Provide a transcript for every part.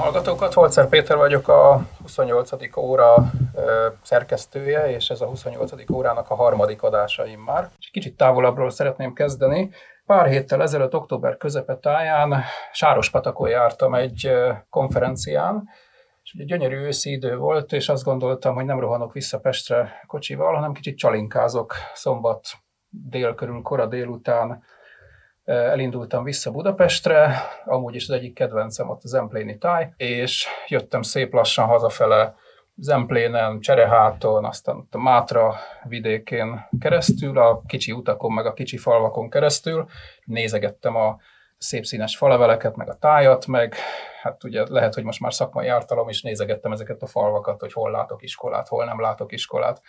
hallgatókat! Holcer Péter vagyok, a 28. óra szerkesztője, és ez a 28. órának a harmadik adásaim már. Kicsit távolabbról szeretném kezdeni. Pár héttel ezelőtt, október közepetáján Sárospatakon jártam egy konferencián, és ugye gyönyörű őszi idő volt, és azt gondoltam, hogy nem rohanok vissza Pestre kocsival, hanem kicsit csalinkázok szombat dél körül, kora délután, elindultam vissza Budapestre, amúgy is az egyik kedvencem ott az Empléni táj, és jöttem szép lassan hazafele Zemplénen, Csereháton, aztán a Mátra vidékén keresztül, a kicsi utakon, meg a kicsi falvakon keresztül, nézegettem a szép színes faleveleket, meg a tájat, meg hát ugye lehet, hogy most már szakmai ártalom is nézegettem ezeket a falvakat, hogy hol látok iskolát, hol nem látok iskolát.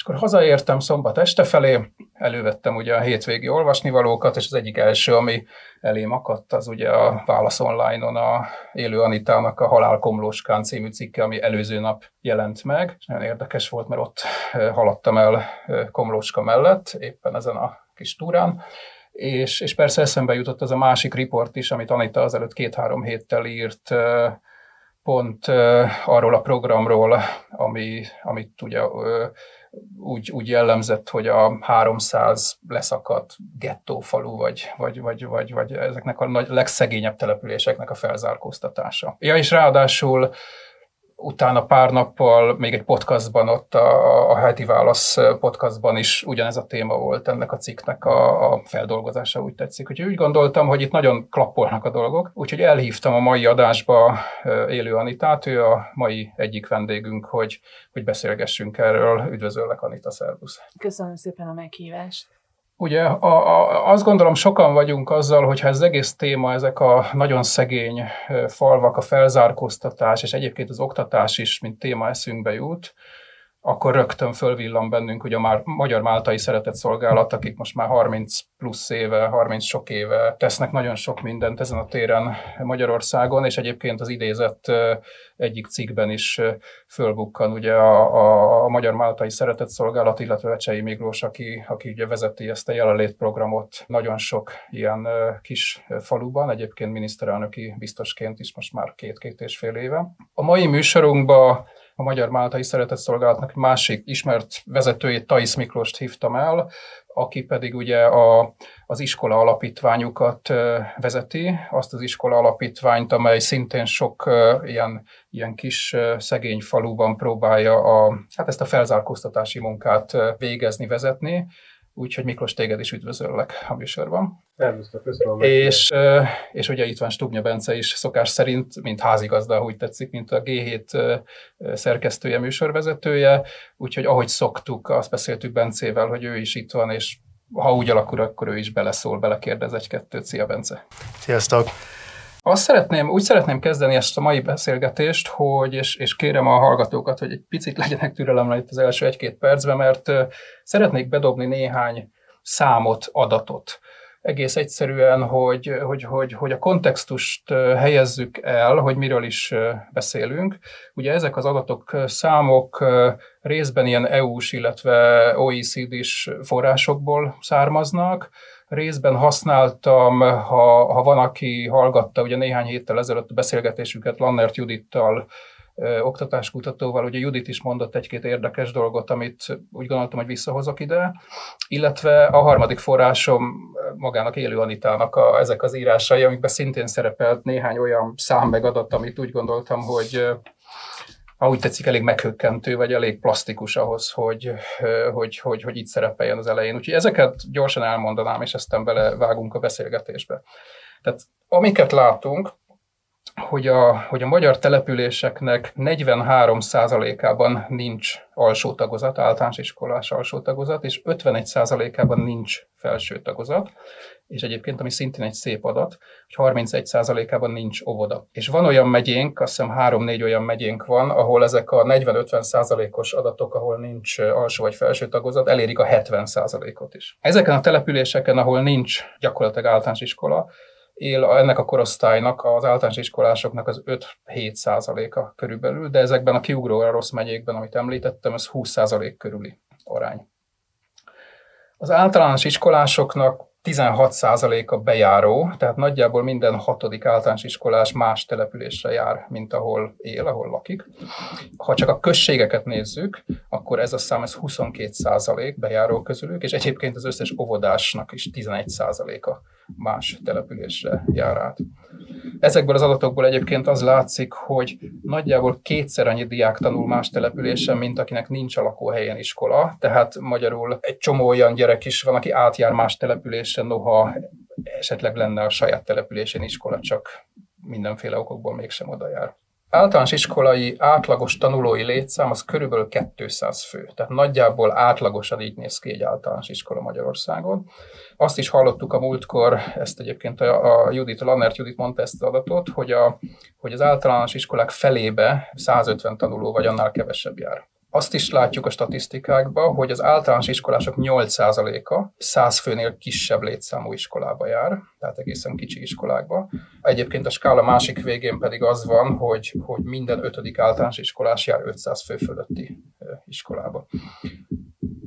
És akkor hazaértem szombat este felé, elővettem ugye a hétvégi olvasnivalókat, és az egyik első, ami elém akadt, az ugye a Válasz Online-on a Élő Anitának a Halál Komlóskán című cikke, ami előző nap jelent meg, és nagyon érdekes volt, mert ott haladtam el Komlóska mellett, éppen ezen a kis túrán, és, és persze eszembe jutott az a másik riport is, amit Anita azelőtt két-három héttel írt, pont arról a programról, ami, amit ugye úgy, úgy jellemzett, hogy a 300 leszakadt gettófalu, vagy, vagy, vagy, vagy, vagy ezeknek a nagy, legszegényebb településeknek a felzárkóztatása. Ja, és ráadásul utána pár nappal még egy podcastban, ott a, a heti válasz podcastban is ugyanez a téma volt ennek a cikknek a, a feldolgozása, úgy tetszik. Úgyhogy úgy gondoltam, hogy itt nagyon klappolnak a dolgok, úgyhogy elhívtam a mai adásba élő Anitát, ő a mai egyik vendégünk, hogy, hogy beszélgessünk erről. Üdvözöllek, Anita, szervusz! Köszönöm szépen a meghívást! Ugye a, a, azt gondolom sokan vagyunk azzal, hogyha ez egész téma, ezek a nagyon szegény falvak, a felzárkóztatás, és egyébként az oktatás is, mint téma eszünkbe jut, akkor rögtön fölvillan bennünk, hogy a Magyar Máltai Szeretett Szolgálat, akik most már 30 plusz éve, 30 sok éve tesznek nagyon sok mindent ezen a téren Magyarországon, és egyébként az idézett egyik cikkben is fölbukkan ugye a, a, a Magyar Máltai Szeretett Szolgálat, illetve Vecsei Miklós, aki, aki ugye vezeti ezt a jelenlétprogramot nagyon sok ilyen kis faluban, egyébként miniszterelnöki biztosként is most már két-két és fél éve. A mai műsorunkban a Magyar Máltai Szeretetszolgálatnak másik ismert vezetőjét, Tais Miklóst hívtam el, aki pedig ugye a, az iskola alapítványukat vezeti, azt az iskola alapítványt, amely szintén sok ilyen, ilyen kis szegény faluban próbálja a, hát ezt a felzárkóztatási munkát végezni, vezetni. Úgyhogy Miklós, téged is üdvözöllek a műsorban. Szervusztok, köszönöm. És, és ugye itt van Stubnya Bence is szokás szerint, mint házigazda, úgy tetszik, mint a G7 szerkesztője, műsorvezetője. Úgyhogy ahogy szoktuk, azt beszéltük Bencével, hogy ő is itt van, és ha úgy alakul, akkor ő is beleszól, belekérdez egy-kettőt. Szia, Bence! Sziasztok! Azt szeretném, úgy szeretném kezdeni ezt a mai beszélgetést, hogy, és, és kérem a hallgatókat, hogy egy picit legyenek türelemre itt az első egy-két percben, mert szeretnék bedobni néhány számot, adatot. Egész egyszerűen, hogy, hogy, hogy, hogy a kontextust helyezzük el, hogy miről is beszélünk. Ugye ezek az adatok, számok részben ilyen EU-s, illetve OECD-s forrásokból származnak, részben használtam, ha, ha van, aki hallgatta, ugye néhány héttel ezelőtt a beszélgetésüket Lannert Judittal, oktatáskutatóval, ugye Judit is mondott egy-két érdekes dolgot, amit úgy gondoltam, hogy visszahozok ide, illetve a harmadik forrásom magának élő Anitának a, ezek az írásai, amikben szintén szerepelt néhány olyan szám meg amit úgy gondoltam, hogy úgy tetszik, elég meghökkentő, vagy elég plastikus ahhoz, hogy, hogy, hogy, hogy itt szerepeljen az elején. Úgyhogy ezeket gyorsan elmondanám, és aztán belevágunk a beszélgetésbe. Tehát amiket látunk, hogy a, hogy a magyar településeknek 43%-ában nincs alsó tagozat, általános iskolás alsó tagozat, és 51%-ában nincs felső tagozat, és egyébként, ami szintén egy szép adat, hogy 31%-ában nincs óvoda. És van olyan megyénk, azt hiszem 3-4 olyan megyénk van, ahol ezek a 40-50%-os adatok, ahol nincs alsó vagy felső tagozat, elérik a 70%-ot is. Ezeken a településeken, ahol nincs gyakorlatilag általános iskola, él ennek a korosztálynak, az általános iskolásoknak az 5-7 százaléka körülbelül, de ezekben a kiugró rossz megyékben, amit említettem, ez 20 százalék körüli arány. Az általános iskolásoknak 16% a bejáró, tehát nagyjából minden hatodik általános iskolás más településre jár, mint ahol él, ahol lakik. Ha csak a községeket nézzük, akkor ez a szám ez 22% bejáró közülük, és egyébként az összes óvodásnak is 11%-a más településre jár át. Ezekből az adatokból egyébként az látszik, hogy nagyjából kétszer annyi diák tanul más településen, mint akinek nincs a lakóhelyen iskola. Tehát magyarul egy csomó olyan gyerek is van, aki átjár más településen, noha esetleg lenne a saját településén iskola, csak mindenféle okokból mégsem oda jár. Általános iskolai átlagos tanulói létszám az körülbelül 200 fő. Tehát nagyjából átlagosan így néz ki egy általános iskola Magyarországon. Azt is hallottuk a múltkor, ezt egyébként a, a Judit, a Lannert Judit mondta ezt az adatot, hogy, a, hogy az általános iskolák felébe 150 tanuló vagy annál kevesebb jár. Azt is látjuk a statisztikákban, hogy az általános iskolások 8%-a 100 főnél kisebb létszámú iskolába jár, tehát egészen kicsi iskolákba. Egyébként a skála másik végén pedig az van, hogy, hogy minden ötödik általános iskolás jár 500 fő fölötti iskolába.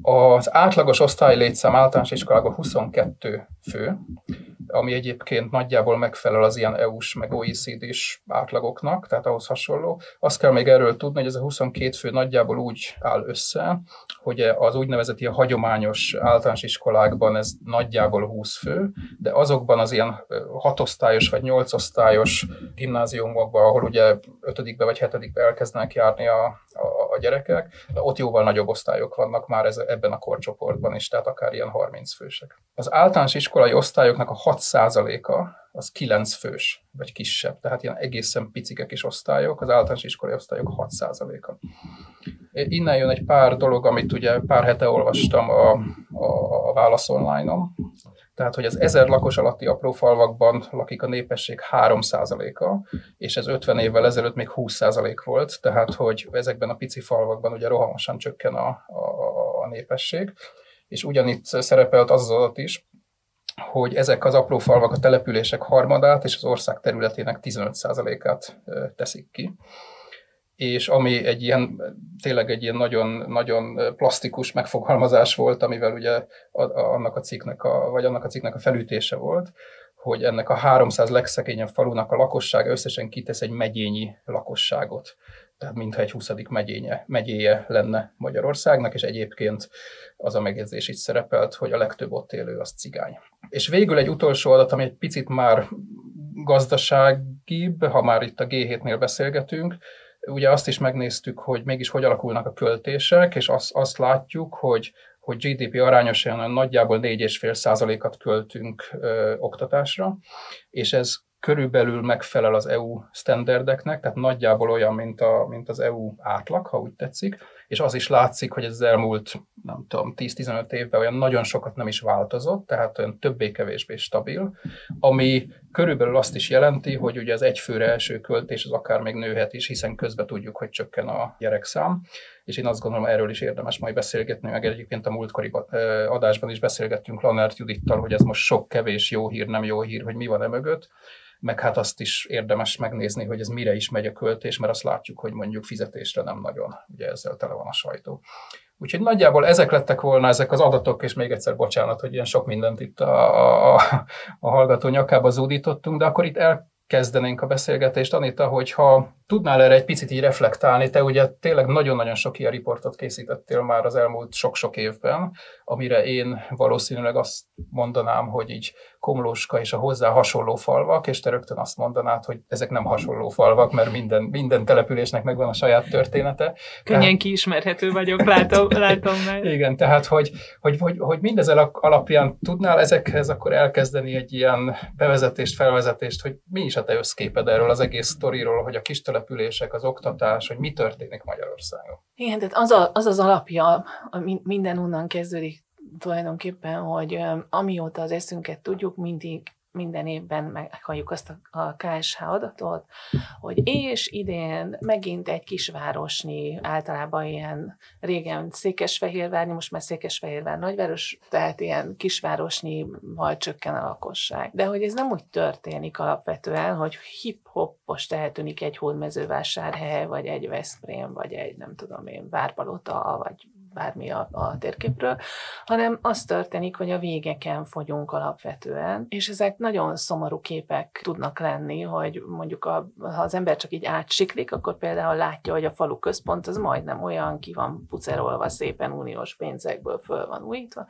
Az átlagos osztály létszám általános iskolában 22 fő, ami egyébként nagyjából megfelel az ilyen EU-s meg OECD-s átlagoknak, tehát ahhoz hasonló. Azt kell még erről tudni, hogy ez a 22 fő nagyjából úgy áll össze, hogy az úgynevezett ilyen hagyományos általános iskolákban ez nagyjából 20 fő, de azokban az ilyen hatosztályos vagy nyolcosztályos gimnáziumokban, ahol ugye ötödikbe vagy hetedikbe elkezdenek járni a, a, a gyerekek, ott jóval nagyobb osztályok vannak már ez, ebben a korcsoportban is, tehát akár ilyen 30 fősek. Az általános iskolai osztályoknak a 6%-a az 9 fős, vagy kisebb, tehát ilyen egészen picike kis osztályok, az általános iskolai osztályok 6%-a. Innen jön egy pár dolog, amit ugye pár hete olvastam a, a, a Válasz online-on, tehát, hogy az ezer lakos alatti apró falvakban lakik a népesség 3%-a, és ez 50 évvel ezelőtt még 20% volt, tehát, hogy ezekben a pici falvakban ugye rohamosan csökken a, a, a népesség, és ugyanitt szerepelt az az adat is, hogy ezek az apró falvak a települések harmadát és az ország területének 15%-át teszik ki és ami egy ilyen, tényleg egy ilyen nagyon, nagyon plastikus megfogalmazás volt, amivel ugye annak a cikknek a, vagy annak a cikknek a felütése volt, hogy ennek a 300 legszegényebb falunak a lakossága összesen kitesz egy megyényi lakosságot. Tehát mintha egy 20. megyénye, megyéje lenne Magyarországnak, és egyébként az a megjegyzés is szerepelt, hogy a legtöbb ott élő az cigány. És végül egy utolsó adat, ami egy picit már gazdaságibb, ha már itt a G7-nél beszélgetünk, ugye azt is megnéztük, hogy mégis hogy alakulnak a költések, és azt, azt látjuk, hogy, hogy GDP arányosan nagyjából 4,5 százalékat költünk ö, oktatásra, és ez körülbelül megfelel az EU standardeknek, tehát nagyjából olyan, mint, a, mint az EU átlag, ha úgy tetszik, és az is látszik, hogy ez az elmúlt, nem tudom, 10-15 évben olyan nagyon sokat nem is változott, tehát olyan többé-kevésbé stabil, ami körülbelül azt is jelenti, hogy ugye az egyfőre első költés az akár még nőhet is, hiszen közben tudjuk, hogy csökken a gyerekszám, és én azt gondolom, erről is érdemes majd beszélgetni, meg egyébként a múltkori adásban is beszélgettünk Lanert Judittal, hogy ez most sok kevés jó hír, nem jó hír, hogy mi van e mögött, meg hát azt is érdemes megnézni, hogy ez mire is megy a költés, mert azt látjuk, hogy mondjuk fizetésre nem nagyon, ugye ezzel tele van a sajtó. Úgyhogy nagyjából ezek lettek volna ezek az adatok, és még egyszer bocsánat, hogy ilyen sok mindent itt a, a, a hallgató nyakába zúdítottunk, de akkor itt elkezdenénk a beszélgetést, Anita, hogyha tudnál erre egy picit így reflektálni, te ugye tényleg nagyon-nagyon sok ilyen riportot készítettél már az elmúlt sok-sok évben, amire én valószínűleg azt mondanám, hogy így Komlóska és a hozzá hasonló falvak, és te rögtön azt mondanád, hogy ezek nem hasonló falvak, mert minden, minden településnek megvan a saját története. Könnyen tehát... kiismerhető vagyok, látom, látom meg. Igen, tehát hogy, hogy, hogy, hogy mindezzel alapján tudnál ezekhez akkor elkezdeni egy ilyen bevezetést, felvezetést, hogy mi is a te összképed erről az egész sztoriról, hogy a kis települések, az oktatás, hogy mi történik Magyarországon. Igen, tehát az a, az, az alapja, minden onnan kezdődik tulajdonképpen, hogy amióta az eszünket tudjuk, mindig minden évben meghalljuk azt a, a KSH adatot, hogy és idén megint egy kisvárosnyi, általában ilyen régen Székesfehérvárnyi, most már Székesfehérvár nagyváros, tehát ilyen kisvárosnyival csökken a lakosság. De hogy ez nem úgy történik alapvetően, hogy hip-hoppos eltűnik egy hódmezővásárhely, vagy egy Veszprém, vagy egy nem tudom én, Várpalota, vagy bármi a, a térképről, hanem az történik, hogy a végeken fogyunk alapvetően, és ezek nagyon szomorú képek tudnak lenni, hogy mondjuk a, ha az ember csak így átsiklik, akkor például látja, hogy a falu központ az majdnem olyan, ki van pucerolva szépen uniós pénzekből föl van újítva,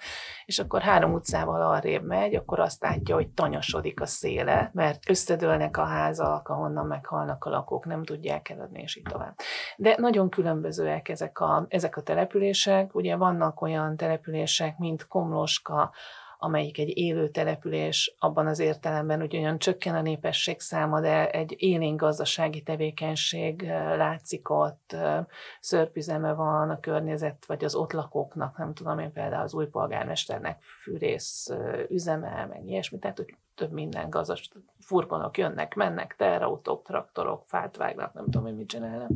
és akkor három utcával arrébb megy, akkor azt látja, hogy tanyosodik a széle, mert összedőlnek a házak, ahonnan meghalnak a lakók, nem tudják eladni, és így tovább. De nagyon különbözőek ezek a, ezek a települések. Ugye vannak olyan települések, mint Komloska, amelyik egy élő település abban az értelemben, hogy olyan csökken a népesség száma, de egy élénk gazdasági tevékenység látszik ott, szörpüzeme van a környezet, vagy az ott lakóknak, nem tudom én például az új polgármesternek fűrész üzeme, meg ilyesmi, tehát hogy több minden gazdas, furgonok jönnek, mennek, terautók, traktorok, fát vágnak, nem tudom, hogy mit csinálnak.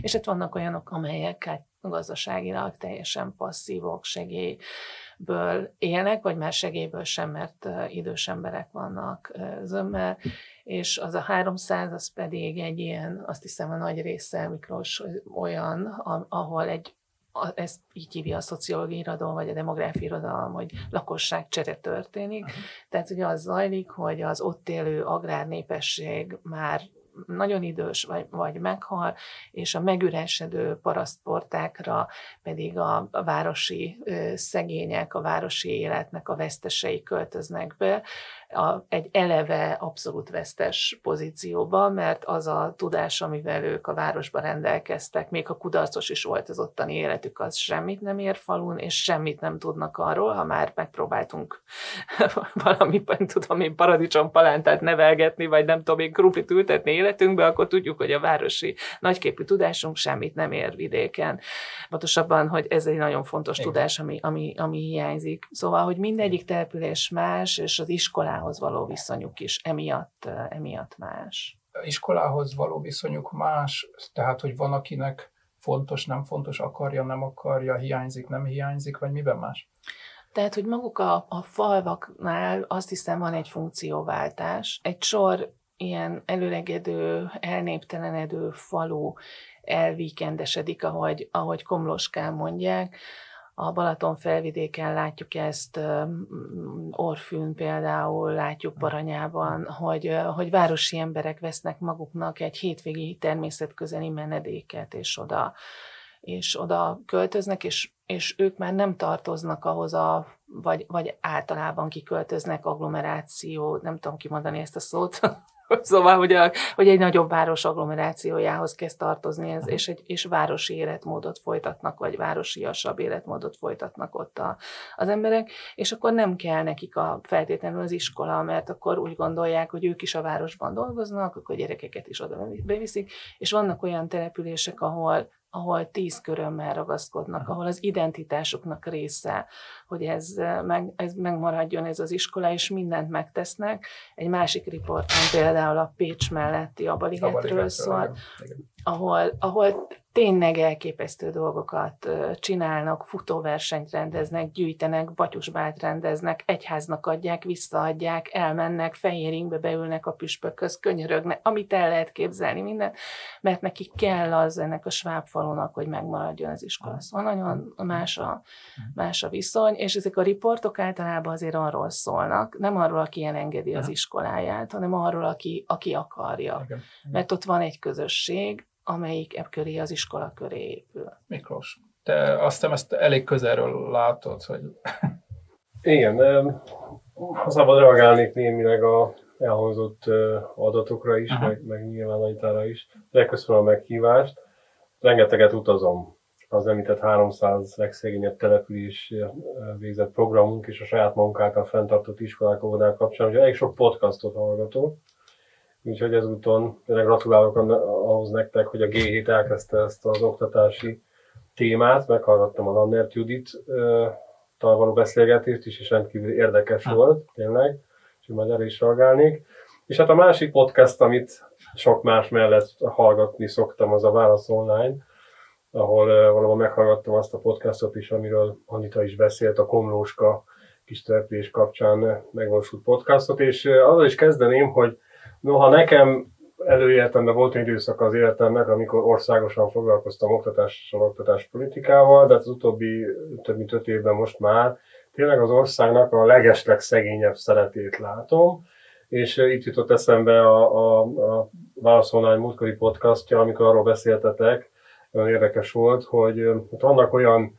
És itt vannak olyanok, amelyek hát gazdaságilag teljesen passzívok, segélyből élnek, vagy már segélyből sem, mert idős emberek vannak zömmel, és az a 300, az pedig egy ilyen, azt hiszem a nagy része Miklós olyan, ahol egy ezt így hívja a szociológiai irodalom, vagy a demográfiai irodalom, hogy lakosságcsere történik. Tehát ugye az zajlik, hogy az ott élő agrárnépesség már nagyon idős, vagy, vagy meghal, és a megüresedő parasztportákra pedig a, városi szegények, a városi életnek a vesztesei költöznek be, a, egy eleve abszolút vesztes pozícióba, mert az a tudás, amivel ők a városban rendelkeztek, még a kudarcos is volt az ottani életük, az semmit nem ér falun, és semmit nem tudnak arról, ha már megpróbáltunk valami, tudom én, paradicsompalántát nevelgetni, vagy nem tudom én, kruplit ültetni életünkbe, akkor tudjuk, hogy a városi nagyképű tudásunk semmit nem ér vidéken. Pontosabban, hogy ez egy nagyon fontos Igen. tudás, ami, ami, ami hiányzik. Szóval, hogy mindegyik település más, és az iskolák iskolához való viszonyuk is emiatt, emiatt más. Iskolához való viszonyuk más, tehát hogy van, akinek fontos, nem fontos, akarja, nem akarja, hiányzik, nem hiányzik, vagy miben más? Tehát, hogy maguk a, a falvaknál azt hiszem van egy funkcióváltás. Egy sor ilyen előlegedő, elnéptelenedő falu elvíkendesedik, ahogy, ahogy Komloskán mondják, a Balaton felvidéken látjuk ezt, Orfűn például, látjuk Baranyában, hogy, hogy városi emberek vesznek maguknak egy hétvégi természetközeli menedéket, és oda, és oda költöznek, és, és ők már nem tartoznak ahhoz a, vagy, vagy általában kiköltöznek agglomeráció, nem tudom kimondani ezt a szót, Szóval, hogy, a, hogy egy nagyobb város agglomerációjához kezd tartozni, ez, és, egy, és városi életmódot folytatnak, vagy városiasabb életmódot folytatnak ott a, az emberek, és akkor nem kell nekik a feltétlenül az iskola, mert akkor úgy gondolják, hogy ők is a városban dolgoznak, akkor a gyerekeket is oda beviszik, és vannak olyan települések, ahol ahol tíz körömmel ragaszkodnak, ahol az identitásuknak része, hogy ez, meg, ez megmaradjon ez az iskola, és mindent megtesznek. Egy másik riporton például a Pécs melletti Abaligetről szól, ahol, ahol tényleg elképesztő dolgokat csinálnak, futóversenyt rendeznek, gyűjtenek, batyusbált rendeznek, egyháznak adják, visszaadják, elmennek, fehéringbe beülnek a püspökhöz, könyörögnek, amit el lehet képzelni, minden, mert neki kell az ennek a sváb falunak, hogy megmaradjon az iskola. Szóval nagyon más a, más a viszony, és ezek a riportok általában azért arról szólnak, nem arról, aki elengedi az iskoláját, hanem arról, aki, aki akarja. Mert ott van egy közösség, amelyik ebb köré az iskola köré épül. Miklós, te azt hiszem ezt elég közelről látod, hogy... Igen, ha szabad reagálnék némileg a elhangzott adatokra is, meg, meg nyilvánítára is. Legköszönöm a meghívást. Rengeteget utazom az említett 300 legszegényebb település végzett programunk és a saját munkáltal fenntartott iskolák, óvodák kapcsán, hogy elég sok podcastot hallgatok, Úgyhogy ezúton tényleg gratulálok ahhoz nektek, hogy a G7 elkezdte ezt az oktatási témát, meghallgattam a Lannert Judit tal való beszélgetést is, és rendkívül érdekes ha. volt, tényleg, és majd erre is reagálnék. És hát a másik podcast, amit sok más mellett hallgatni szoktam, az a Válasz Online, ahol valahol meghallgattam azt a podcastot is, amiről Anita is beszélt, a Komlóska kis település kapcsán megvalósult podcastot, és azzal is kezdeném, hogy Noha nekem előéltem, de volt egy időszak az életemnek, amikor országosan foglalkoztam oktatással, oktatás politikával, de hát az utóbbi több mint öt évben most már tényleg az országnak a legesleg szegényebb szeretét látom, és itt jutott eszembe a, a, a Válasz Online múltkori podcastja, amikor arról beszéltetek, nagyon érdekes volt, hogy hát vannak olyan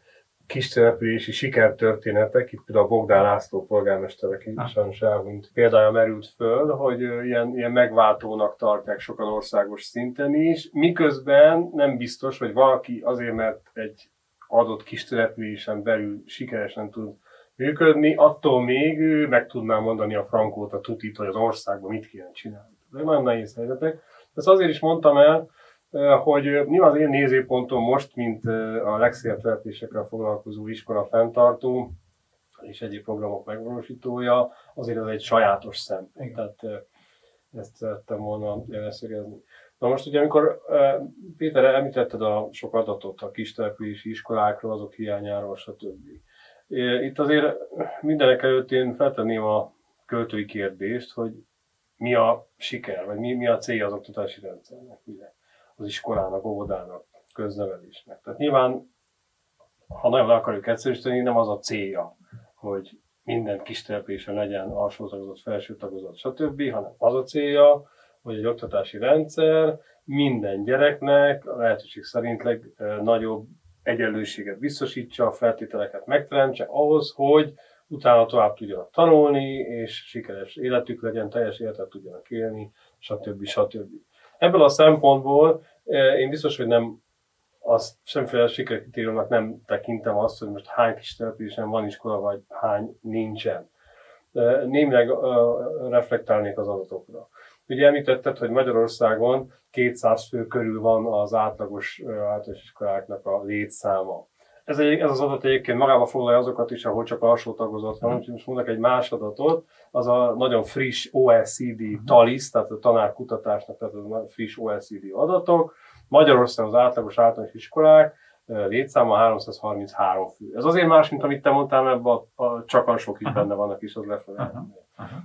kis települési sikertörténetek, itt például a Bogdán László polgármester, aki ah. sajnos elhunyt, példája merült föl, hogy ilyen, ilyen megváltónak tartják sokan országos szinten is, miközben nem biztos, hogy valaki azért, mert egy adott kis településen belül sikeresen tud működni, attól még ő meg tudná mondani a frankót, a tutit, hogy az országban mit kéne csinálni. Ez nagyon nehéz helyzetek. Ezt azért is mondtam el, hogy mi az én nézőpontom most, mint a legszélebb településekkel foglalkozó iskola fenntartó és egyéb programok megvalósítója, azért ez egy sajátos szem. Igen. Tehát ezt szerettem volna leszögezni. Na most ugye, amikor Péter említetted a sok adatot a kis települési iskolákról, azok hiányáról, stb. Itt azért mindenek előtt én feltenném a költői kérdést, hogy mi a siker, vagy mi, mi a célja az oktatási rendszernek. Ugye? Az iskolának, óvodának, köznevelésnek. Tehát nyilván, ha nagyon le akarjuk egyszerűsíteni, nem az a célja, hogy minden kis településen legyen alsó tagozat, felső tagozat, stb., hanem az a célja, hogy egy oktatási rendszer minden gyereknek a lehetőség szerint legnagyobb egyenlőséget biztosítsa, a feltételeket megteremtse ahhoz, hogy utána tovább tudjanak tanulni, és sikeres életük legyen, teljes életet tudjanak élni, stb. stb. Ebből a szempontból én biztos, hogy nem azt semmiféle sikerkritériumnak nem tekintem azt, hogy most hány kis településen van iskola, vagy hány nincsen. Némileg reflektálnék az adatokra. Ugye említetted, hogy Magyarországon 200 fő körül van az átlagos általános iskoláknak a létszáma. Ez, egy, ez az adat egyébként magába foglalja azokat is, ahol csak alsó tagozat van, úgyhogy most mondok egy más adatot, az a nagyon friss OECD TALIS, tehát a tanárkutatásnak, tehát a friss OECD adatok. Magyarországon az átlagos általános iskolák létszáma 333 fő. Ez azért más, mint amit te mondtál, mert a, a csak alsók is benne vannak, és az lefelé.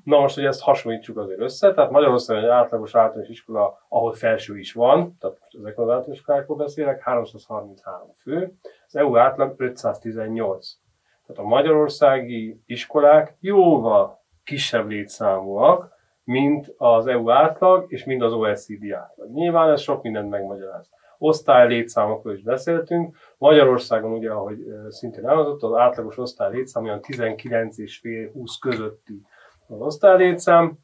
Na most, hogy ezt hasonlítsuk azért össze, tehát Magyarországon egy átlagos általános iskola, ahol felső is van, tehát most ezek az általános iskolákról beszélek, 333 fő, az EU átlag 518. Tehát a magyarországi iskolák jóval kisebb létszámúak, mint az EU átlag, és mind az OECD átlag. Nyilván ez sok mindent megmagyaráz. Osztály létszámokról is beszéltünk. Magyarországon ugye, ahogy szintén elhangzott, az átlagos osztály létszám olyan 19 és fél 20 közötti az osztály létszám,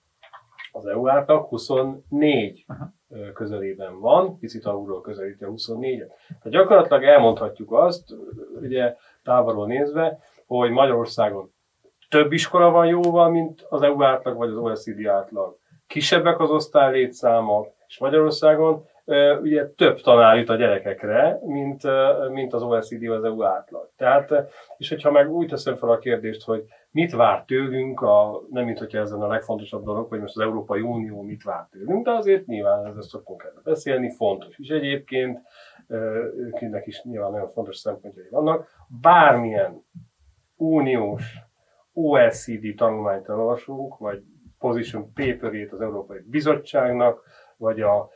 az EU átlag 24 uh-huh. közelében van, picit alulról közelíti a 24-et. Tehát gyakorlatilag elmondhatjuk azt, ugye távolról nézve, hogy Magyarországon több iskola van jóval, mint az EU átlag vagy az OECD átlag. Kisebbek az osztály létszámok, és Magyarországon ugye több tanár jut a gyerekekre, mint, mint az OECD az EU átlag. Tehát, és hogyha meg úgy teszem fel a kérdést, hogy mit vár tőlünk, a, nem mint hogyha ezen a legfontosabb dolog, hogy most az Európai Unió mit vár tőlünk, de azért nyilván ezzel szoktunk erről beszélni, fontos is egyébként, őknek is nyilván nagyon fontos szempontjai vannak. Bármilyen uniós OECD tanulmányt olvasunk, vagy position paperét az Európai Bizottságnak, vagy a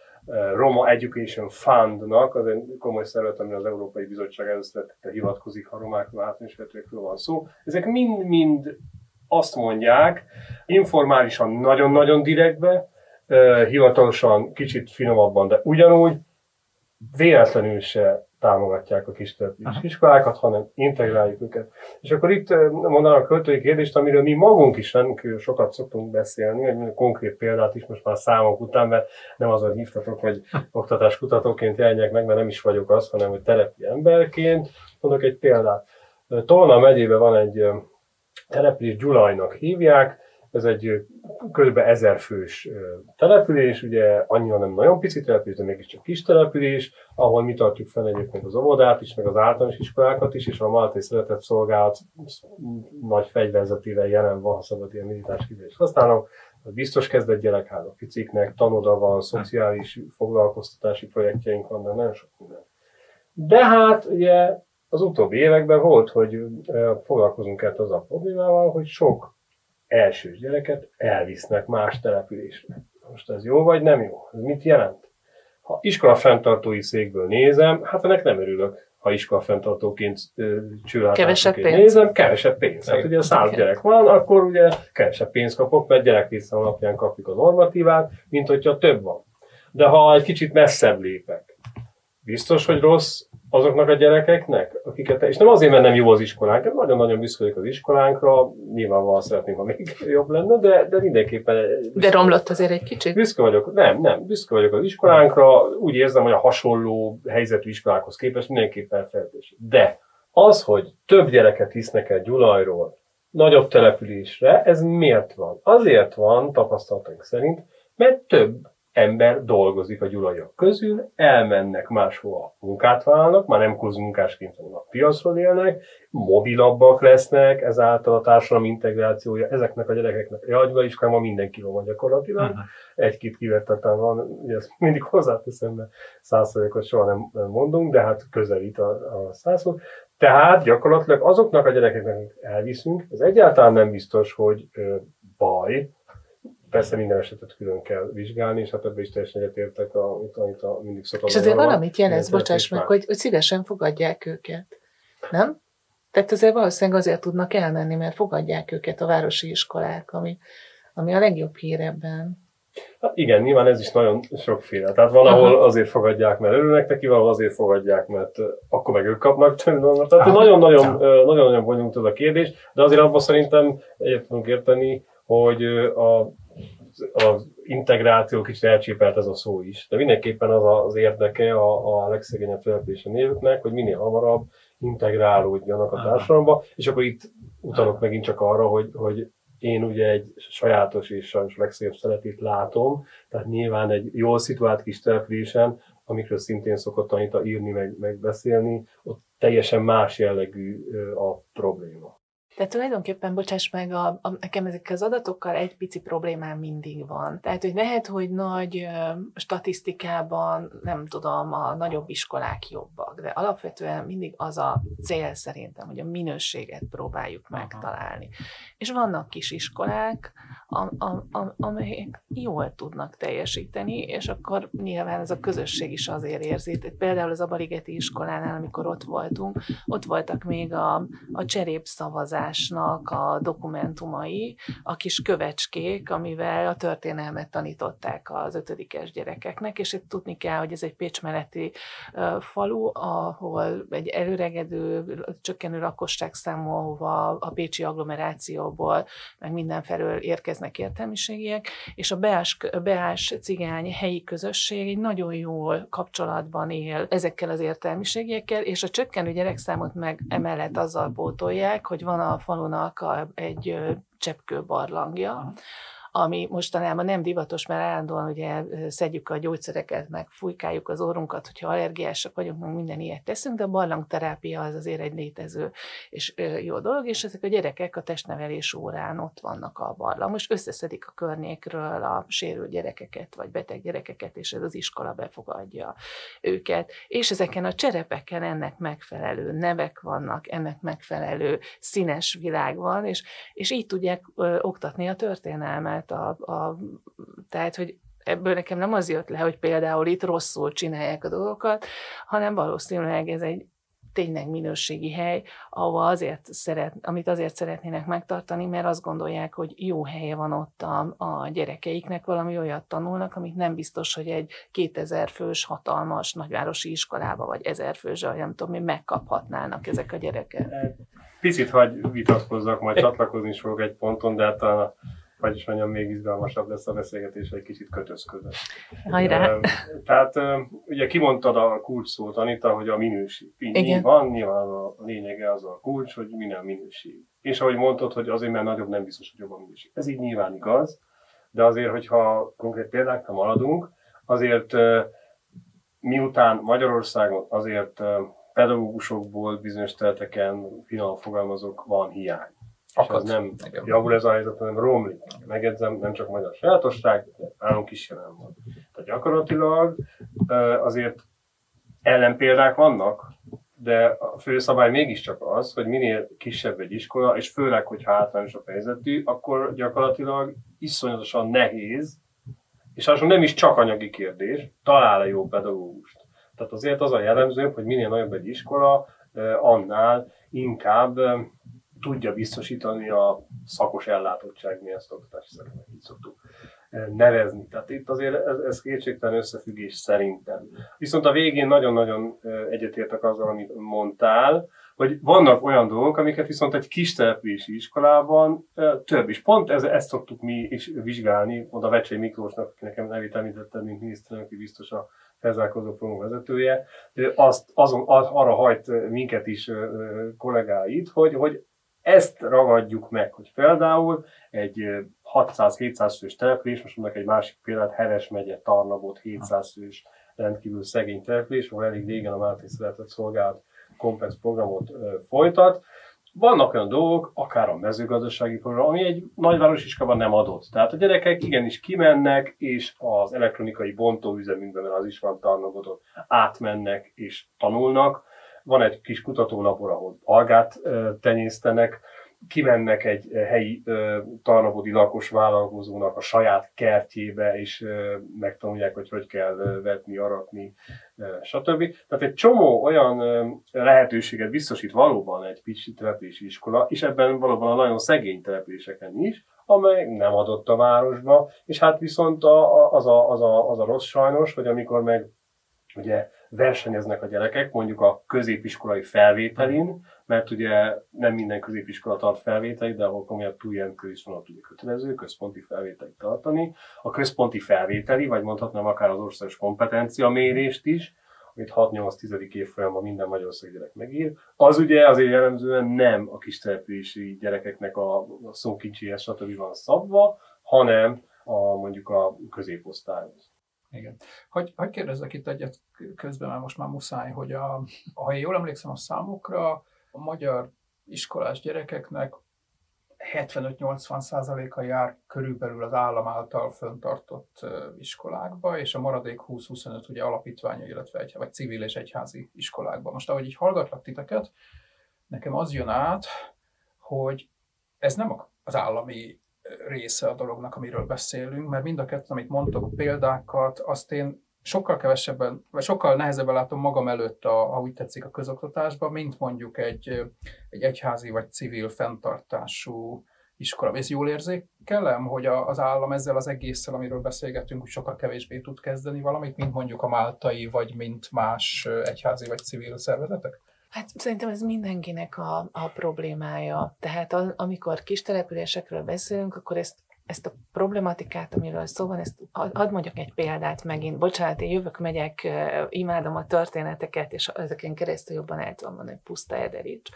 Roma Education Fundnak, az egy komoly szervezet, ami az Európai Bizottság előszeretete hivatkozik, ha romákról, általánosvetőkről van szó. Ezek mind-mind azt mondják, informálisan nagyon-nagyon direktbe, hivatalosan kicsit finomabban, de ugyanúgy véletlenül se támogatják a kis iskolákat, hanem integráljuk őket. És akkor itt mondanám a költői kérdést, amiről mi magunk is rendkívül sokat szoktunk beszélni, egy konkrét példát is most már számok után, mert nem azon hívtatok, hogy oktatáskutatóként jelenjek meg, mert nem is vagyok az, hanem hogy telepi emberként. Mondok egy példát. Tolna megyében van egy település, Gyulajnak hívják, ez egy kb. ezer fős település, ugye annyira nem nagyon pici település, de mégiscsak kis település, ahol mi tartjuk fel egyébként az óvodát is, meg az általános iskolákat is, és a Maltai Szeretett Szolgálat nagy fegyverzetével jelen van, ha szabad ilyen militárs kifejezést használom. Biztos kezdett gyerekházak piciknek, tanoda van, szociális foglalkoztatási projektjeink vannak, nagyon sok minden. De hát ugye az utóbbi években volt, hogy foglalkozunk el az a problémával, hogy sok elsős gyereket elvisznek más településre. Most ez jó vagy nem jó? Ez mit jelent? Ha iskola fenntartói székből nézem, hát ennek nem örülök ha iskola fenntartóként csőlátásként nézem, kevesebb pénz. Hát ugye száz gyerek van, akkor ugye kevesebb pénzt kapok, mert gyereklészem alapján kapjuk a normatívát, mint hogyha több van. De ha egy kicsit messzebb lépek, biztos, hogy rossz azoknak a gyerekeknek, akiket, és nem azért, mert nem jó az iskolánk, nagyon-nagyon büszke vagyok az iskolánkra, nyilvánvalóan szeretném, ha még jobb lenne, de, de mindenképpen... De romlott azért egy kicsit? Büszke vagyok, nem, nem, büszke vagyok az iskolánkra, úgy érzem, hogy a hasonló helyzetű iskolákhoz képest mindenképpen feltős. De az, hogy több gyereket hisznek el Gyulajról, nagyobb településre, ez miért van? Azért van, tapasztalataink szerint, mert több ember dolgozik a gyulaiak közül, elmennek máshova munkát vállalnak, már nem munkásként, hanem a piacról élnek, mobilabbak lesznek, ezáltal a társadalom integrációja ezeknek a gyerekeknek. Ja, a gyulai iskolában mindenki van gyakorlatilag, uh-huh. egy-két kivettetlen van, ugye ezt mindig hozzáteszem, mert százszerzékot soha nem, nem mondunk, de hát közelít a, a százszor. Tehát gyakorlatilag azoknak a gyerekeknek, akik elviszünk, ez egyáltalán nem biztos, hogy ö, baj, Persze minden esetet külön kell vizsgálni, és hát ebben is teljesen egyetértek, amit, amit a, mindig szoktam. És azért valamit jelez, bocsáss meg, hogy, hogy szívesen fogadják őket, nem? Tehát azért valószínűleg azért tudnak elmenni, mert fogadják őket a városi iskolák, ami, ami a legjobb hír ebben. Hát igen, nyilván ez is nagyon sokféle. Tehát valahol azért fogadják, mert örülnek neki, valahol azért fogadják, mert akkor meg ők kapnak több Tehát nagyon-nagyon, nagyon-nagyon bonyolult ez a kérdés, de azért abban szerintem egyet tudunk érteni, hogy a az integráció kicsit elcsépelt ez a szó is, de mindenképpen az az érdeke a, a legszegényebb településen élőknek, hogy minél hamarabb integrálódjanak a társadalomba, és akkor itt utalok megint csak arra, hogy, hogy én ugye egy sajátos és sajnos legszebb szeretét látom, tehát nyilván egy jól szituált kis településen, amikről szintén szokott Anita írni, meg, meg beszélni, ott teljesen más jellegű a probléma. Tehát tulajdonképpen, bocsáss meg, a, a, nekem ezekkel az adatokkal egy pici problémám mindig van. Tehát, hogy lehet, hogy nagy ö, statisztikában, nem tudom, a nagyobb iskolák jobbak, de alapvetően mindig az a cél szerintem, hogy a minőséget próbáljuk Aha. megtalálni. És vannak kis iskolák, a, a, a, amelyek jól tudnak teljesíteni, és akkor nyilván ez a közösség is azért érzi. Tehát például az Abaligeti iskolánál, amikor ott voltunk, ott voltak még a, a cserép szavazás tanításnak a dokumentumai, a kis kövecskék, amivel a történelmet tanították az ötödikes gyerekeknek, és itt tudni kell, hogy ez egy Pécs melletti falu, ahol egy előregedő, csökkenő lakosság számú, ahova a pécsi agglomerációból meg mindenfelől érkeznek értelmiségiek, és a Beás, Beás cigány helyi közösség egy nagyon jól kapcsolatban él ezekkel az értelmiségiekkel, és a csökkenő gyerekszámot meg emellett azzal pótolják, hogy van a falunak a, egy cseppkő barlangja, ami mostanában nem divatos, mert állandóan ugye szedjük a gyógyszereket, meg fújkáljuk az orrunkat, hogyha allergiásak vagyunk, meg minden ilyet teszünk, de a barlangterápia az azért egy létező és jó dolog, és ezek a gyerekek a testnevelés órán ott vannak a barlang. Most összeszedik a környékről a sérült gyerekeket, vagy beteg gyerekeket, és ez az iskola befogadja őket. És ezeken a cserepeken ennek megfelelő nevek vannak, ennek megfelelő színes világ van, és, és így tudják ö, oktatni a történelmet tehát, a, a, tehát, hogy ebből nekem nem az jött le, hogy például itt rosszul csinálják a dolgokat, hanem valószínűleg ez egy tényleg minőségi hely, ahol azért szeret, amit azért szeretnének megtartani, mert azt gondolják, hogy jó helye van ott a, a gyerekeiknek, valami olyat tanulnak, amit nem biztos, hogy egy 2000 fős hatalmas nagyvárosi iskolába, vagy 1000 fős, vagy nem tudom mi, megkaphatnának ezek a gyerekek. Picit hagy vitatkozzak, majd csatlakozni is fogok egy ponton, de hát a vagyis mondjam, még izgalmasabb lesz a beszélgetés, egy kicsit kötözködött. Hajrá! Tehát ugye kimondtad a kulcs szót, Anita, hogy a minőség. Így Igen. van, nyilván a lényege az a kulcs, hogy minden minőség. És ahogy mondtad, hogy azért, mert nagyobb nem biztos, hogy jobb a minőség. Ez így nyilván igaz, de azért, hogyha konkrét példákra maradunk, azért miután Magyarországon azért pedagógusokból bizonyos területeken, finom fogalmazok, van hiány Az nem Igen. javul ez a helyzet, hanem romlik. Megedzem, nem csak magyar sajátosság, de nálunk is jelen van. Tehát gyakorlatilag azért ellenpéldák vannak, de a fő szabály mégiscsak az, hogy minél kisebb egy iskola, és főleg, hogyha általános a helyzetű, akkor gyakorlatilag iszonyatosan nehéz És az nem is csak anyagi kérdés, talál-e jó pedagógust. Tehát azért az a jellemző, hogy minél nagyobb egy iskola, annál inkább tudja biztosítani a szakos ellátottság, mi ezt oktatási szakmai így szoktuk nevezni. Tehát itt azért ez, ez kétségtelen összefüggés szerintem. Viszont a végén nagyon-nagyon egyetértek azzal, amit mondtál, hogy vannak olyan dolgok, amiket viszont egy kis települési iskolában több is. Pont ez, ezt szoktuk mi is vizsgálni, oda Vecsei Miklósnak, aki nekem nevét említettem, mint aki biztos a felzárkózó program vezetője, azt, azon, az, arra hajt minket is kollégáit, hogy, hogy ezt ragadjuk meg, hogy például egy 600-700 fős település, most mondok egy másik példát, Heres megye, Tarnabot, 700 fős rendkívül szegény település, ahol elég régen a Máté Szeretett Szolgálat komplex programot folytat. Vannak olyan dolgok, akár a mezőgazdasági program, ami egy nagyváros iskában nem adott. Tehát a gyerekek igenis kimennek, és az elektronikai bontóüzemünkben, mert az is van Tarnabodon, átmennek és tanulnak. Van egy kis kutatólabor, ahol algát tenyésztenek, kimennek egy helyi tarnabodi lakos vállalkozónak a saját kertjébe, és megtanulják, hogy hogy kell vetni, aratni, stb. Tehát egy csomó olyan lehetőséget biztosít valóban egy pici települési iskola, és ebben valóban a nagyon szegény településeken is, amely nem adott a városba, és hát viszont az a, az a, az a rossz sajnos, hogy amikor meg ugye versenyeznek a gyerekek, mondjuk a középiskolai felvételin, mert ugye nem minden középiskola tart felvételit, de ahol komolyabb túljelentkező is van, ugye kötelező központi felvételit tartani. A központi felvételi, vagy mondhatnám akár az országos kompetencia mérést is, amit 6-8-10. évfolyamban minden Magyarország gyerek megír, az ugye azért jellemzően nem a kis települési gyerekeknek a, a szókincsihez stb. van szabva, hanem a, mondjuk a középosztályhoz. Igen. Hogy, hogy kérdezzek itt egyet közben, mert most már muszáj, hogy a, ha én jól emlékszem a számokra, a magyar iskolás gyerekeknek 75-80 százaléka jár körülbelül az állam által föntartott iskolákba, és a maradék 20-25 ugye alapítványa, illetve egy, vagy civil és egyházi iskolákba. Most ahogy így hallgatlak titeket, nekem az jön át, hogy ez nem az állami része a dolognak, amiről beszélünk, mert mind a kettő, amit mondtok, példákat, azt én sokkal kevesebben, vagy sokkal nehezebben látom magam előtt, a, úgy tetszik, a közoktatásban, mint mondjuk egy, egy egyházi vagy civil fenntartású iskola. És jól érzékelem, hogy a, az állam ezzel az egésszel, amiről beszélgetünk, hogy sokkal kevésbé tud kezdeni valamit, mint mondjuk a máltai, vagy mint más egyházi vagy civil szervezetek? Hát szerintem ez mindenkinek a, a problémája. Tehát a, amikor kis településekről beszélünk, akkor ezt ezt a problematikát, amiről szó van, ezt hadd mondjak egy példát megint. Bocsánat, én jövök, megyek, imádom a történeteket, és ezeken keresztül jobban el tudom mondani, hogy Puszta Ederics.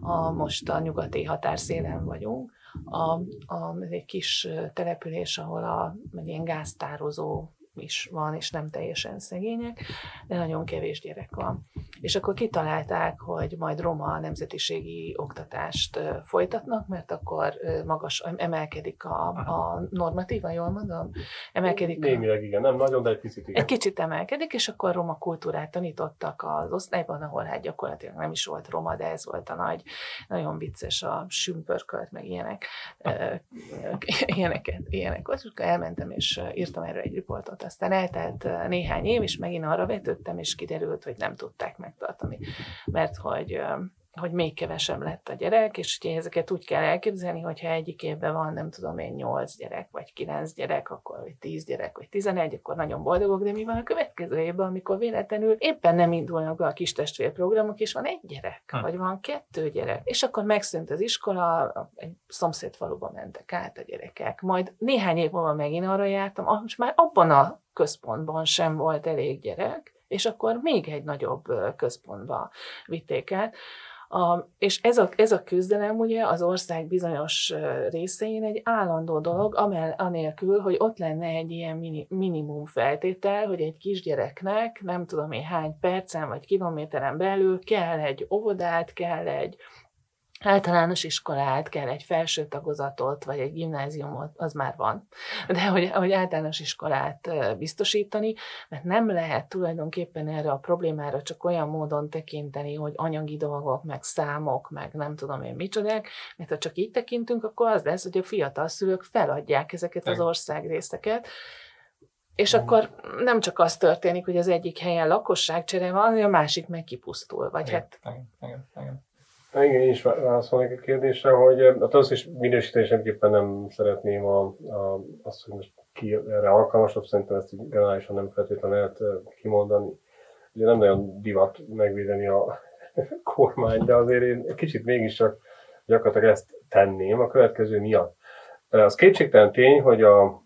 A, most a nyugati határszélen vagyunk. A, a, egy kis település, ahol a, egy ilyen gáztározó is van, és nem teljesen szegények, de nagyon kevés gyerek van. És akkor kitalálták, hogy majd roma nemzetiségi oktatást folytatnak, mert akkor magas, emelkedik a, a normatíva, jól mondom? Emelkedik Némileg igen, nem nagyon, de egy picit igen. Egy kicsit emelkedik, és akkor roma kultúrát tanítottak az osztályban, ahol hát gyakorlatilag nem is volt roma, de ez volt a nagy, nagyon vicces a sümpörkölt, meg ilyenek, ilyeneket, ilyenek. Elmentem, és írtam erről egy riportot, aztán eltelt néhány év, és megint arra vetődtem, és kiderült, hogy nem tudták megtartani, mert hogy hogy még kevesebb lett a gyerek, és ugye ezeket úgy kell elképzelni, hogyha egyik évben van, nem tudom én, 8 gyerek, vagy 9 gyerek, akkor vagy 10 gyerek, vagy 11, akkor nagyon boldogok, de mi van a következő évben, amikor véletlenül éppen nem indulnak be a kis testvérprogramok, és van egy gyerek, ha. vagy van kettő gyerek, és akkor megszűnt az iskola, egy szomszéd faluba mentek át a gyerekek, majd néhány év múlva megint arra jártam, most már abban a központban sem volt elég gyerek, és akkor még egy nagyobb központba vitték el. A, és ez a, ez a küzdelem ugye az ország bizonyos részein egy állandó dolog, amel, anélkül, hogy ott lenne egy ilyen mini, minimum feltétel, hogy egy kisgyereknek nem tudom én hány percen vagy kilométeren belül kell egy óvodát, kell egy általános iskolát, kell egy felső tagozatot, vagy egy gimnáziumot, az már van. De hogy, hogy általános iskolát biztosítani, mert nem lehet tulajdonképpen erre a problémára csak olyan módon tekinteni, hogy anyagi dolgok, meg számok, meg nem tudom én micsodák, mert ha csak így tekintünk, akkor az lesz, hogy a fiatal szülők feladják ezeket az országrészeket, És akkor nem csak az történik, hogy az egyik helyen lakosságcsere van, hanem a másik meg kipusztul. Vagy igen, hát... igen, igen, igen. Igen, én is válaszolnék a kérdésre, hogy hát az is minősíteni semmiképpen nem szeretném a, a, azt, hogy most ki erre alkalmasabb, szerintem ezt generálisan nem feltétlenül lehet kimondani. Ugye nem nagyon divat megvédeni a kormány, de azért én kicsit mégiscsak gyakorlatilag ezt tenném a következő miatt. Az kétségtelen tény, hogy a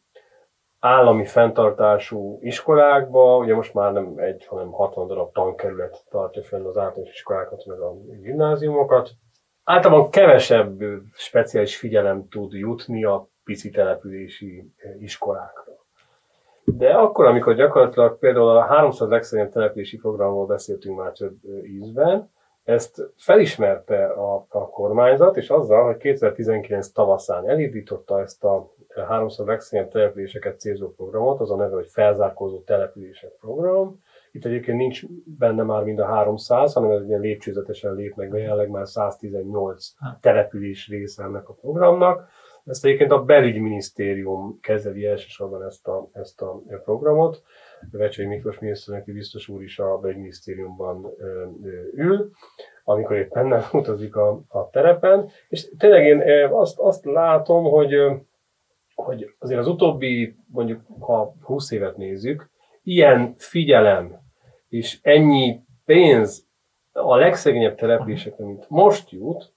állami fenntartású iskolákba, ugye most már nem egy, hanem 60 darab tankerület tartja fenn az általános iskolákat, meg a gimnáziumokat. Általában kevesebb speciális figyelem tud jutni a pici települési iskolákra. De akkor, amikor gyakorlatilag például a 300 legszegényebb települési programról beszéltünk már több ízben, ezt felismerte a, a kormányzat, és azzal, hogy 2019 tavaszán elindította ezt a 300 legszegényebb településeket célzó programot, az a neve, hogy felzárkózó települések program. Itt egyébként nincs benne már mind a 300, hanem ez ugye lépcsőzetesen lép meg, jelenleg már 118 település része ennek a programnak. Ezt egyébként a belügyminisztérium kezeli elsősorban ezt a, ezt a programot. Vecsei Miklós miniszterelnöki biztos úr is a belügyminisztériumban ül, amikor éppen nem utazik a, a terepen. És tényleg én azt, azt látom, hogy hogy azért az utóbbi, mondjuk ha 20 évet nézzük, ilyen figyelem és ennyi pénz a legszegényebb településekre, mint most jut,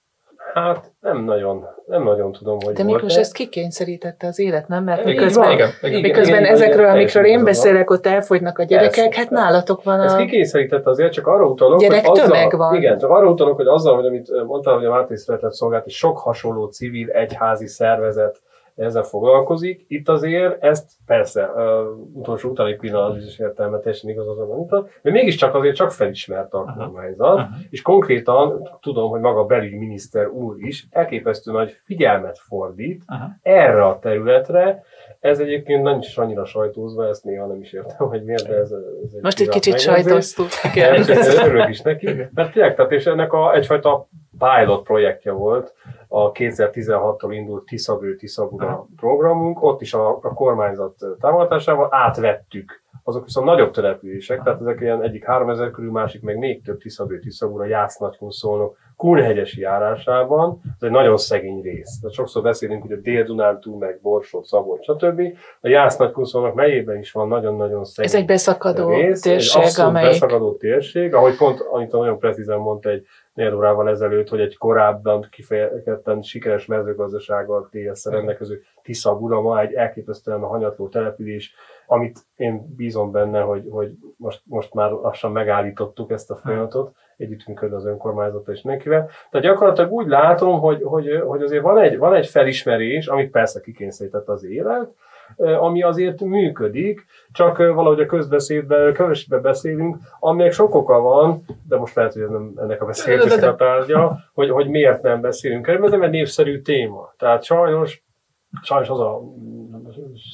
hát nem nagyon, nem nagyon tudom, hogy De Miklós ezt kikényszerítette az élet, nem? Mert Igen, miközben, igen, igen, miközben igen, ezekről, igen, amikről én beszélek, ott elfogynak a gyerekek, Persze. hát nálatok van Ez a... kikényszerítette azért, csak arra utalok, Gyerek hogy azzal, tömeg van. Igen, csak arra utalok, hogy azzal, hogy amit mondtál, hogy a Máté Szeretett Szolgált, és sok hasonló civil, egyházi szervezet ezzel foglalkozik. Itt azért ezt persze, uh, utolsó utáni pillanat is értelme teljesen igaz azon, amit de mégiscsak azért csak felismerte a kormányzat, Aha. és konkrétan tudom, hogy maga belügyminiszter úr is elképesztő nagy figyelmet fordít Aha. erre a területre. Ez egyébként nem is annyira sajtózva, ezt néha nem is értem, hogy miért, de ez, ez egy Most egy kicsit. Igen. Úgyhogy Örülök is neki, mert tényleg, tehát és ennek a, egyfajta pilot projektje volt, a 2016-tól indult Tiszabő Tiszabura programunk, ott is a, a kormányzat támogatásával átvettük. Azok viszont nagyobb települések, tehát ezek ilyen egyik 3000 körül, másik meg még több Tiszabő Tiszabura, Jász Nagykun szólnak, Kunhegyesi járásában, ez egy nagyon szegény rész. Tehát sokszor beszélünk, hogy a Dél-Dunántúl, meg Borsod, Szabolcs, stb. A Jász Nagykun szólnak melyében is van nagyon-nagyon szegény Ez egy beszakadó rész, térség, egy amelyik... beszakadó térség, ahogy pont Anita nagyon precízen mondta egy négy órával ezelőtt, hogy egy korábban kifejezetten sikeres mezőgazdasággal TSZ rendelkező Tisza Bura ma egy elképesztően hanyatló település, amit én bízom benne, hogy, hogy most, most már lassan megállítottuk ezt a folyamatot, együttműködve az önkormányzattal és nekivel. Tehát gyakorlatilag úgy látom, hogy, hogy, hogy azért van egy, van egy felismerés, amit persze kikényszerített az élet, ami azért működik, csak valahogy a közbeszédben kevesebben beszélünk, aminek sok oka van, de most lehet, hogy ez nem ennek a beszélgetésnek a tárgya, hogy, hogy miért nem beszélünk erről, mert nem egy népszerű téma. Tehát sajnos, sajnos az a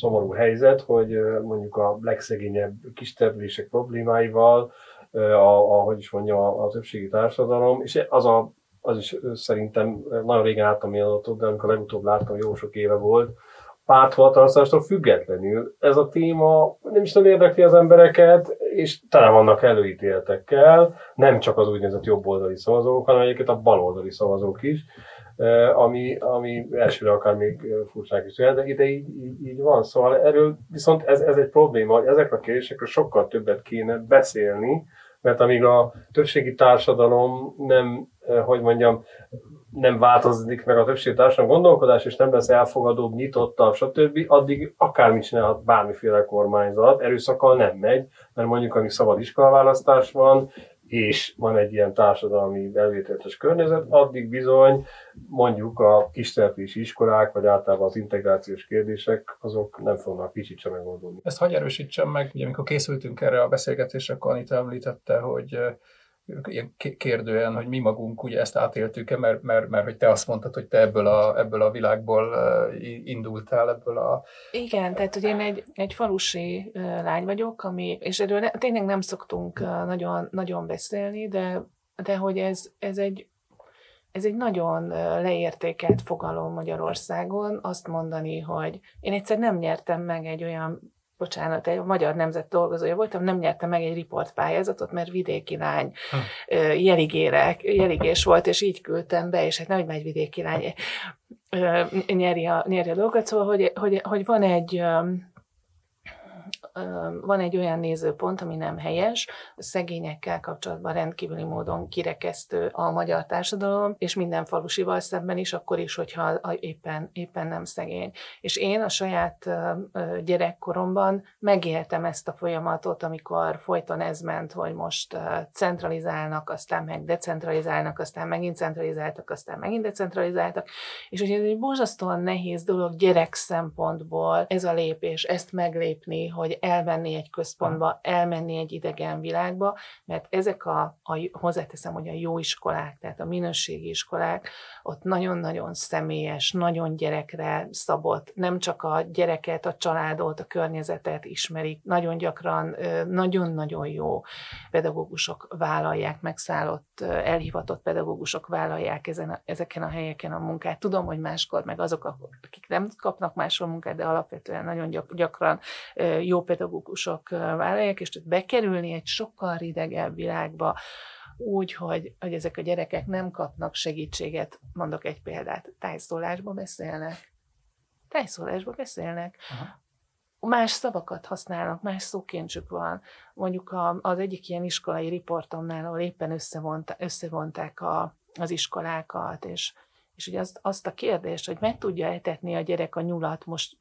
szomorú helyzet, hogy mondjuk a legszegényebb kisterülések problémáival, a, ahogy is mondja, a, a többségi társadalom, és az a az is szerintem nagyon régen láttam ilyen adatot, de amikor legutóbb láttam, jó sok éve volt, párthovatartástól függetlenül ez a téma nem is nagyon érdekli az embereket, és tele vannak előítéletekkel, nem csak az úgynevezett jobboldali szavazók, hanem egyébként a baloldali szavazók is, ami, ami elsőre akár még furcsák is de ide így, így, van. Szóval erről viszont ez, ez egy probléma, hogy ezekről a kérdésekről sokkal többet kéne beszélni, mert amíg a többségi társadalom nem, hogy mondjam, nem változik meg a többségi társadalom gondolkodás, és nem lesz elfogadóbb, nyitottabb, stb., addig akármit csinálhat bármiféle kormányzat, erőszakkal nem megy, mert mondjuk amíg szabad iskolaválasztás van, és van egy ilyen társadalmi elvételtes környezet, addig bizony mondjuk a kistelepülési iskolák, vagy általában az integrációs kérdések, azok nem fognak kicsit sem megoldódni. Ezt hagyj erősítsem meg, ugye amikor készültünk erre a beszélgetésre, akkor Anita említette, hogy ilyen kérdően, hogy mi magunk ugye ezt átéltük-e, mert, mert, mert hogy te azt mondtad, hogy te ebből a, ebből a világból indultál, ebből a... Igen, tehát hogy én egy, egy falusi lány vagyok, ami, és erről ne, tényleg nem szoktunk nagyon, nagyon beszélni, de, de hogy ez, ez egy ez egy nagyon leértékelt fogalom Magyarországon, azt mondani, hogy én egyszer nem nyertem meg egy olyan bocsánat, egy magyar nemzet dolgozója voltam, nem nyertem meg egy riportpályázatot, mert vidéki lány hm. jeligére, jeligés volt, és így küldtem be, és hát nem, hogy vidéki lány nyeri a, nyeri a dolgokat, szóval, hogy, hogy, hogy van egy van egy olyan nézőpont, ami nem helyes, szegényekkel kapcsolatban rendkívüli módon kirekesztő a magyar társadalom, és minden falusival szemben is, akkor is, hogyha éppen, éppen nem szegény. És én a saját gyerekkoromban megéltem ezt a folyamatot, amikor folyton ez ment, hogy most centralizálnak, aztán meg decentralizálnak, aztán megint centralizáltak, aztán megint decentralizáltak, és hogy ez egy borzasztóan nehéz dolog gyerek szempontból ez a lépés, ezt meglépni, hogy elmenni egy központba, elmenni egy idegen világba, mert ezek a, a hozzáteszem, hogy a jó iskolák, tehát a minőségi iskolák, ott nagyon-nagyon személyes, nagyon gyerekre szabott, nem csak a gyereket, a családot, a környezetet ismerik, nagyon gyakran nagyon-nagyon jó pedagógusok vállalják, megszállott, elhivatott pedagógusok vállalják ezen a, ezeken a helyeken a munkát. Tudom, hogy máskor meg azok, akik nem kapnak máshol munkát, de alapvetően nagyon gyakran jó pedagógusok vállalják, és bekerülni egy sokkal ridegebb világba, úgy, hogy, hogy ezek a gyerekek nem kapnak segítséget. Mondok egy példát. Tájszólásba beszélnek. Tájszólásba beszélnek. Aha. Más szavakat használnak, más szókincsük van. Mondjuk a, az egyik ilyen iskolai riportomnál, ahol éppen összevont, összevonták a, az iskolákat, és, és ugye azt, azt a kérdést, hogy meg tudja etetni a gyerek a nyulat most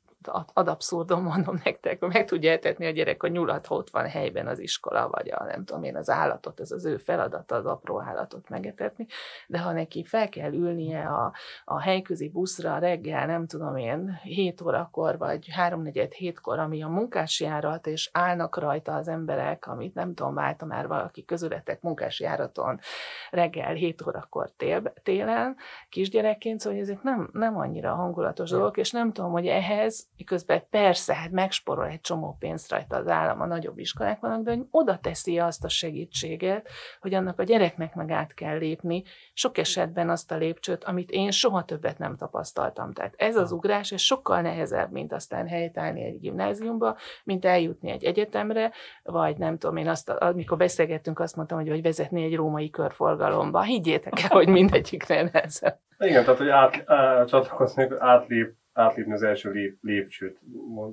ad abszurdum mondom nektek, meg tudja etetni a gyerek a nyulat, ott van helyben az iskola, vagy a nem tudom én, az állatot, ez az ő feladata, az apró állatot megetetni, de ha neki fel kell ülnie a, a helyközi buszra reggel, nem tudom én, 7 órakor, vagy 3-4 hétkor, ami a munkásjárat, és állnak rajta az emberek, amit nem tudom, válta már valaki közületek munkásjáraton reggel 7 órakor tél, télen, kisgyerekként, szóval ezek nem, nem annyira hangulatos dolgok, és nem tudom, hogy ehhez miközben persze, hát megsporol egy csomó pénzt rajta az állam, a nagyobb iskolák vannak, de hogy oda teszi azt a segítséget, hogy annak a gyereknek meg át kell lépni, sok esetben azt a lépcsőt, amit én soha többet nem tapasztaltam. Tehát ez az ugrás, ez sokkal nehezebb, mint aztán helytállni egy gimnáziumba, mint eljutni egy egyetemre, vagy nem tudom, én azt, amikor beszélgettünk, azt mondtam, hogy vagy vezetni egy római körforgalomba. Higgyétek el, hogy mindegyiknél nehezebb. Igen, tehát hogy át, csatlakozni, átlép átlépni az első lép, lépcsőt,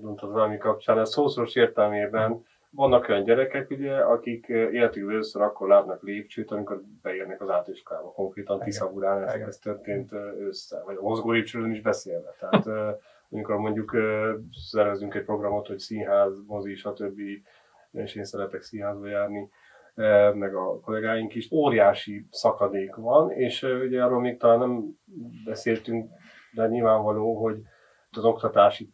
mondtad valami kapcsán. Ez szószoros értelmében vannak olyan gyerekek, ugye, akik életük először akkor látnak lépcsőt, amikor beérnek az átiskolába. Konkrétan Tiszabudán ez, ez történt össze, vagy a mozgó lépcsőről is beszélve. Tehát amikor mondjuk szervezünk egy programot, hogy színház, mozi, stb. és én szeretek színházba járni, meg a kollégáink is, óriási szakadék van, és ugye arról még talán nem beszéltünk, de nyilvánvaló, hogy az oktatási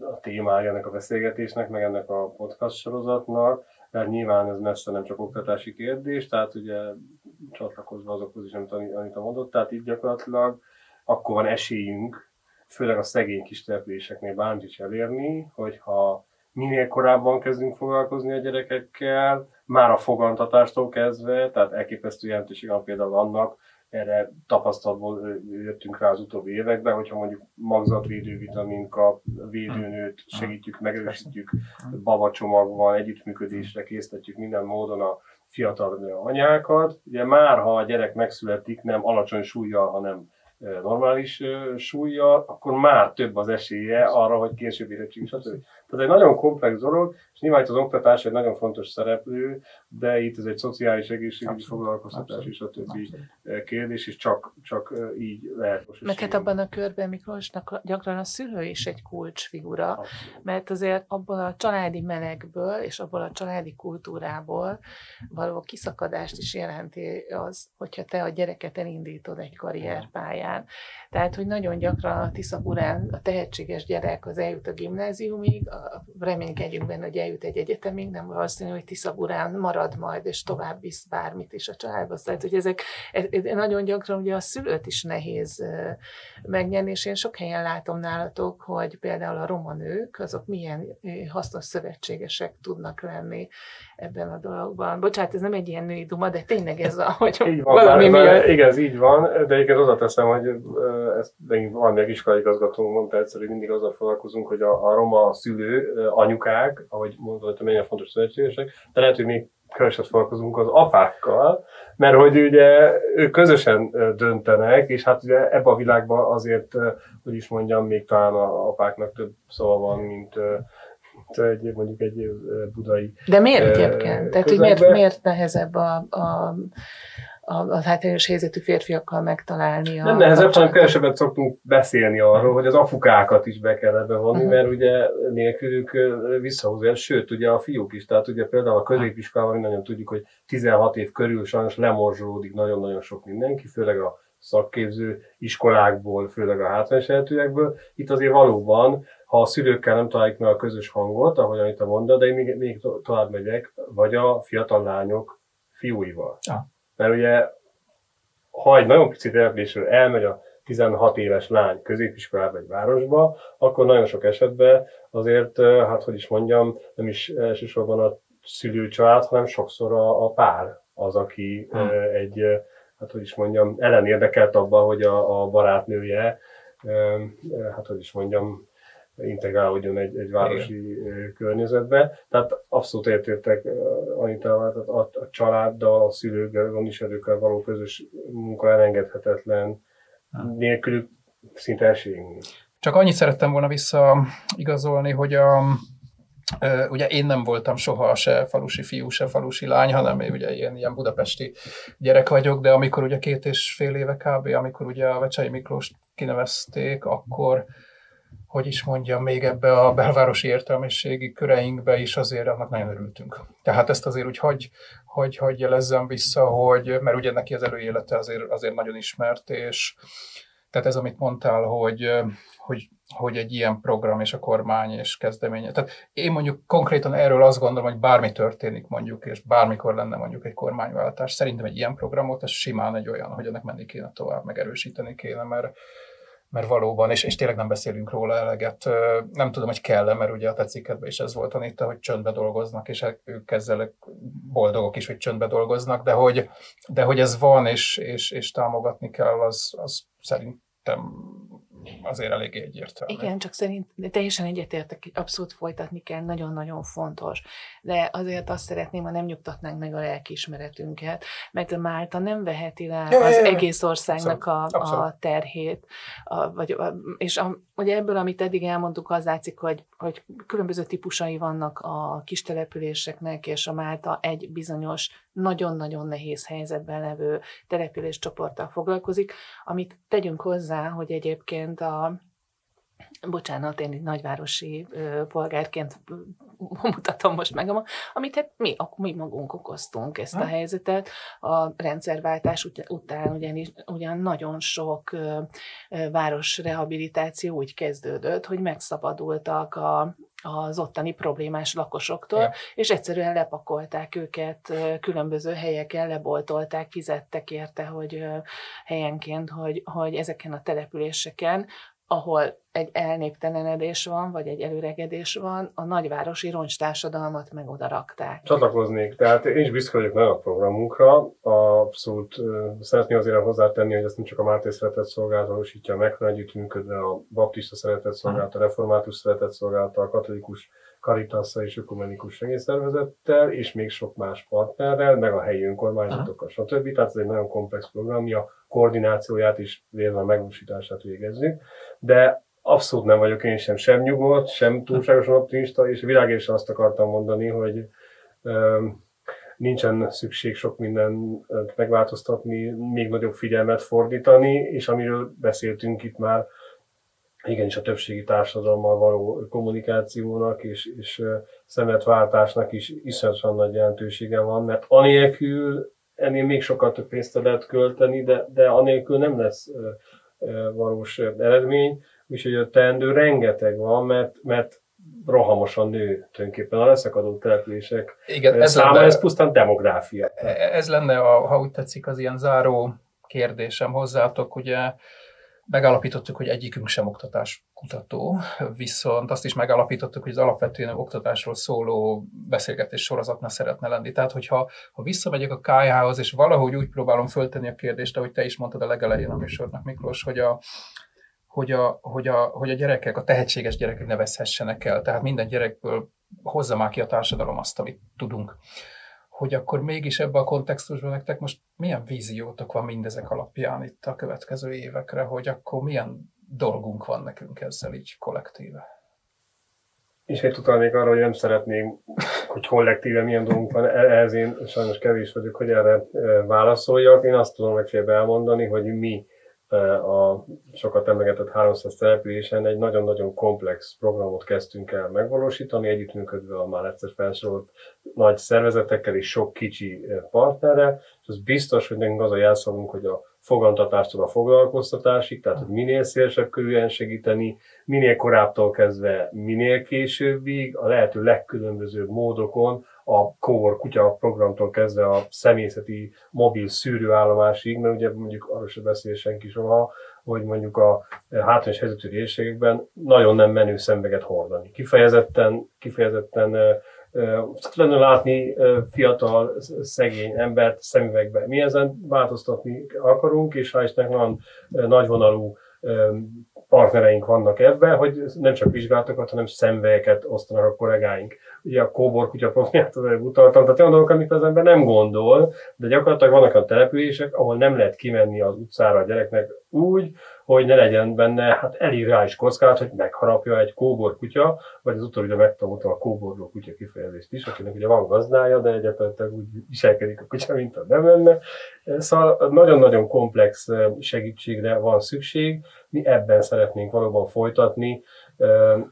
a témája ennek a beszélgetésnek, meg ennek a podcast sorozatnak, mert nyilván ez messze nem csak oktatási kérdés, tehát ugye csatlakozva azokhoz is, amit Anita mondott, tehát így gyakorlatilag akkor van esélyünk, főleg a szegény kis településeknél bármit is elérni, hogyha minél korábban kezdünk foglalkozni a gyerekekkel, már a fogantatástól kezdve, tehát elképesztő jelentőség van például annak, erre tapasztalatból jöttünk rá az utóbbi években, hogyha mondjuk magzatvédő vitamin kap, védőnőt segítjük, megerősítjük, babacsomag van, együttműködésre készítjük minden módon a fiatal anyákat. Ugye már, ha a gyerek megszületik, nem alacsony súlyjal, hanem normális súlya, akkor már több az esélye arra, hogy később érettség, stb. Tehát egy nagyon komplex dolog, és nyilván itt az oktatás egy nagyon fontos szereplő, de itt ez egy szociális egészségügyi foglalkoztatás és a többi kérdés, és csak, csak így lehet most. Meg hát abban a körben Miklósnak gyakran a szülő is egy kulcsfigura, mert azért abból a családi melegből és abból a családi kultúrából való kiszakadást is jelenti az, hogyha te a gyereket elindítod egy karrierpályán. Tehát, hogy nagyon gyakran a Tiszagurán a tehetséges gyerek az eljut a gimnáziumig, reménykedjünk benne, hogy eljut egy egyetemig, nem valószínű, hogy Tiszagurán marad majd, és tovább visz bármit is a családba. Tehát, hogy ezek ez, nagyon gyakran ugye a szülőt is nehéz megnyerni, és én sok helyen látom nálatok, hogy például a roma nők, azok milyen hasznos szövetségesek tudnak lenni ebben a dologban. Bocsánat, ez nem egy ilyen női duma, de tényleg ez a, hogy így van, valami bár, miatt... Igen, ez így van, de igen, oda teszem, hogy ezt van még iskolai igazgató mondta egyszer, hogy mindig azzal foglalkozunk, hogy a, a roma szülő, anyukák, ahogy hogy mennyire fontos szövetségesek, de lehet, hogy még keveset foglalkozunk az apákkal, mert hogy ugye ők közösen döntenek, és hát ugye ebbe a világban azért, hogy is mondjam, még talán a apáknak több szava van, mint egy, mondjuk egy budai De miért egyébként? Tehát, hogy miért, miért nehezebb a, a a, a hátrányos helyzetű férfiakkal megtalálni. A nem nehezebb, hanem kevesebbet szoktunk beszélni arról, hogy az afukákat is be kell ebbe vonni, uh-huh. mert ugye nélkülük visszahúzóan, sőt, ugye a fiúk is, tehát ugye például a középiskolában nagyon tudjuk, hogy 16 év körül sajnos lemorzsolódik nagyon-nagyon sok mindenki, főleg a szakképző iskolákból, főleg a hátrányos helyzetűekből. Itt azért valóban ha a szülőkkel nem találjuk meg a közös hangot, ahogyan itt a mondta, de én még, még tovább megyek, vagy a fiatal lányok fiúival. Ja. Mert ugye, ha egy nagyon pici településről elmegy a 16 éves lány középiskolába egy városba, akkor nagyon sok esetben azért, hát hogy is mondjam, nem is elsősorban a szülőcsalád, hanem sokszor a, a pár az, aki hmm. egy, hát hogy is mondjam, ellenérdekelt abban, hogy a, a barátnője, hát hogy is mondjam, integrálódjon egy, egy városi Igen. környezetbe. Tehát abszolút értértek Anita, tehát a, a családdal, a szülőkkel, gondviselőkkel való közös munka elengedhetetlen, nélkülük szinte esélyünk Csak annyit szerettem volna visszaigazolni, hogy a, ugye én nem voltam soha se falusi fiú, se falusi lány, hanem én ugye ilyen, ilyen budapesti gyerek vagyok, de amikor ugye két és fél éve kb., amikor ugye a Vecsei Miklós kinevezték, akkor hogy is mondjam, még ebbe a belvárosi értelmiségi köreinkbe is azért annak nagyon örültünk. Tehát ezt azért úgy hagy, hagy, hagy jelezzem vissza, hogy, mert ugye neki az előélete azért, azért nagyon ismert, és tehát ez, amit mondtál, hogy, hogy, hogy egy ilyen program és a kormány és kezdeménye. Tehát én mondjuk konkrétan erről azt gondolom, hogy bármi történik mondjuk, és bármikor lenne mondjuk egy kormányváltás, szerintem egy ilyen programot, ez simán egy olyan, hogy ennek menni kéne tovább, megerősíteni kéne, mert, mert valóban, és, és tényleg nem beszélünk róla eleget. Nem tudom, hogy kell mert ugye a tetsziketben is ez volt Anita, hogy csöndbe dolgoznak, és ők ezzel boldogok is, hogy csöndbe dolgoznak, de hogy, de hogy ez van, és, és, és támogatni kell, az, az szerintem azért elég egyértelmű. Igen, csak szerint teljesen egyetértek, abszolút folytatni kell, nagyon-nagyon fontos. De azért azt szeretném, ha nem nyugtatnánk meg a lelkiismeretünket, mert Málta nem veheti le ja, az ja, ja. egész országnak a, a terhét. A, vagy, a, és a, ugye ebből, amit eddig elmondtuk, az látszik, hogy, hogy különböző típusai vannak a kis településeknek, és a Málta egy bizonyos, nagyon-nagyon nehéz helyzetben levő településcsoporttal foglalkozik, amit tegyünk hozzá, hogy egyébként a bocsánat, én egy nagyvárosi ö, polgárként mutatom most meg, amit hát mi, mi magunk okoztunk ezt a helyzetet. A rendszerváltás ut- után ugyanis, ugyan nagyon sok ö, ö, rehabilitáció úgy kezdődött, hogy megszabadultak a, az ottani problémás lakosoktól, ja. és egyszerűen lepakolták őket különböző helyeken, leboltolták, fizettek érte, hogy helyenként, hogy, hogy ezeken a településeken ahol egy elnéptelenedés van, vagy egy előregedés van, a nagyvárosi roncstársadalmat meg oda rakták. Csatlakoznék, tehát én is büszke vagyok nagyon a programunkra. Abszolút szeretném azért hozzátenni, hogy ezt nem csak a Máté Szeretett Szolgálat valósítja meg, hanem együttműködve a Baptista Szeretett Szolgálat, a Református Szeretett Szolgálat, a Katolikus Caritasza és Ökumenikus Segélyszervezettel, és még sok más partnerrel, meg a helyi önkormányzatokkal, stb. Tehát ez egy nagyon komplex programja, koordinációját is vélve megvalósítását végezzük. De abszolút nem vagyok én sem sem nyugodt, sem túlságosan optimista, és világésen azt akartam mondani, hogy um, nincsen szükség sok mindent megváltoztatni, még nagyobb figyelmet fordítani, és amiről beszéltünk itt már, igenis a többségi társadalommal való kommunikációnak és, és szemetváltásnak is iszonyatosan nagy jelentősége van, mert anélkül ennél még sokkal több pénzt lehet költeni, de, de anélkül nem lesz valós eredmény, úgyhogy a teendő rengeteg van, mert, mert rohamosan nő tulajdonképpen a leszakadó települések Igen, ez száma, lenne, ez pusztán demográfia. Ez lenne, a, ha úgy tetszik, az ilyen záró kérdésem hozzátok, ugye Megállapítottuk, hogy egyikünk sem oktatás kutató, viszont azt is megállapítottuk, hogy az alapvetően oktatásról szóló beszélgetés sorozatna szeretne lenni. Tehát, hogyha ha visszamegyek a KH-hoz, és valahogy úgy próbálom föltenni a kérdést, ahogy te is mondtad a legelején a műsornak, Miklós, hogy a, hogy a, hogy, a, hogy a gyerekek, a tehetséges gyerekek nevezhessenek el. Tehát minden gyerekből hozza már ki a társadalom azt, amit tudunk. Hogy akkor mégis ebben a kontextusban nektek most milyen víziótok van mindezek alapján itt a következő évekre, hogy akkor milyen dolgunk van nekünk ezzel így kollektíve? És én utalnék arra, hogy nem szeretném, hogy kollektíve milyen dolgunk van, ehhez én sajnos kevés vagyok, hogy erre eh, válaszoljak. Én azt tudom legfeljebb elmondani, hogy mi a sokat emlegetett 300 településen egy nagyon-nagyon komplex programot kezdtünk el megvalósítani, együttműködve a már egyszer felsorolt nagy szervezetekkel és sok kicsi partnerrel, és az biztos, hogy nekünk az a jelszavunk, hogy a fogantatástól a foglalkoztatásig, tehát hogy minél szélesebb körülön segíteni, minél korábbtól kezdve minél későbbig, a lehető legkülönbözőbb módokon, a Core kutya programtól kezdve a személyzeti mobil szűrőállomásig, mert ugye mondjuk arról sem beszél senki soha, hogy mondjuk a hátrányos helyzetű részségekben nagyon nem menő szembeget hordani. Kifejezetten, kifejezetten lenne látni fiatal, szegény embert szemüvegbe. Mi ezen változtatni akarunk, és ha Istennek van nagyvonalú partnereink vannak ebben, hogy nem csak vizsgálatokat, hanem szemvelyeket osztanak a kollégáink. Ugye a kóbor kutya problémát utaltam, tehát olyan dolgok, amit az ember nem gondol, de gyakorlatilag vannak a települések, ahol nem lehet kimenni az utcára a gyereknek úgy, hogy ne legyen benne hát elég reális kockázat, hogy megharapja egy kóbor kutya, vagy az utóbbi megtanultam a kóborló kutya kifejezést is, akinek ugye van gazdája, de egyébként úgy viselkedik a kutya, mint a nem lenne. Szóval nagyon-nagyon komplex segítségre van szükség. Mi ebben szeretnénk valóban folytatni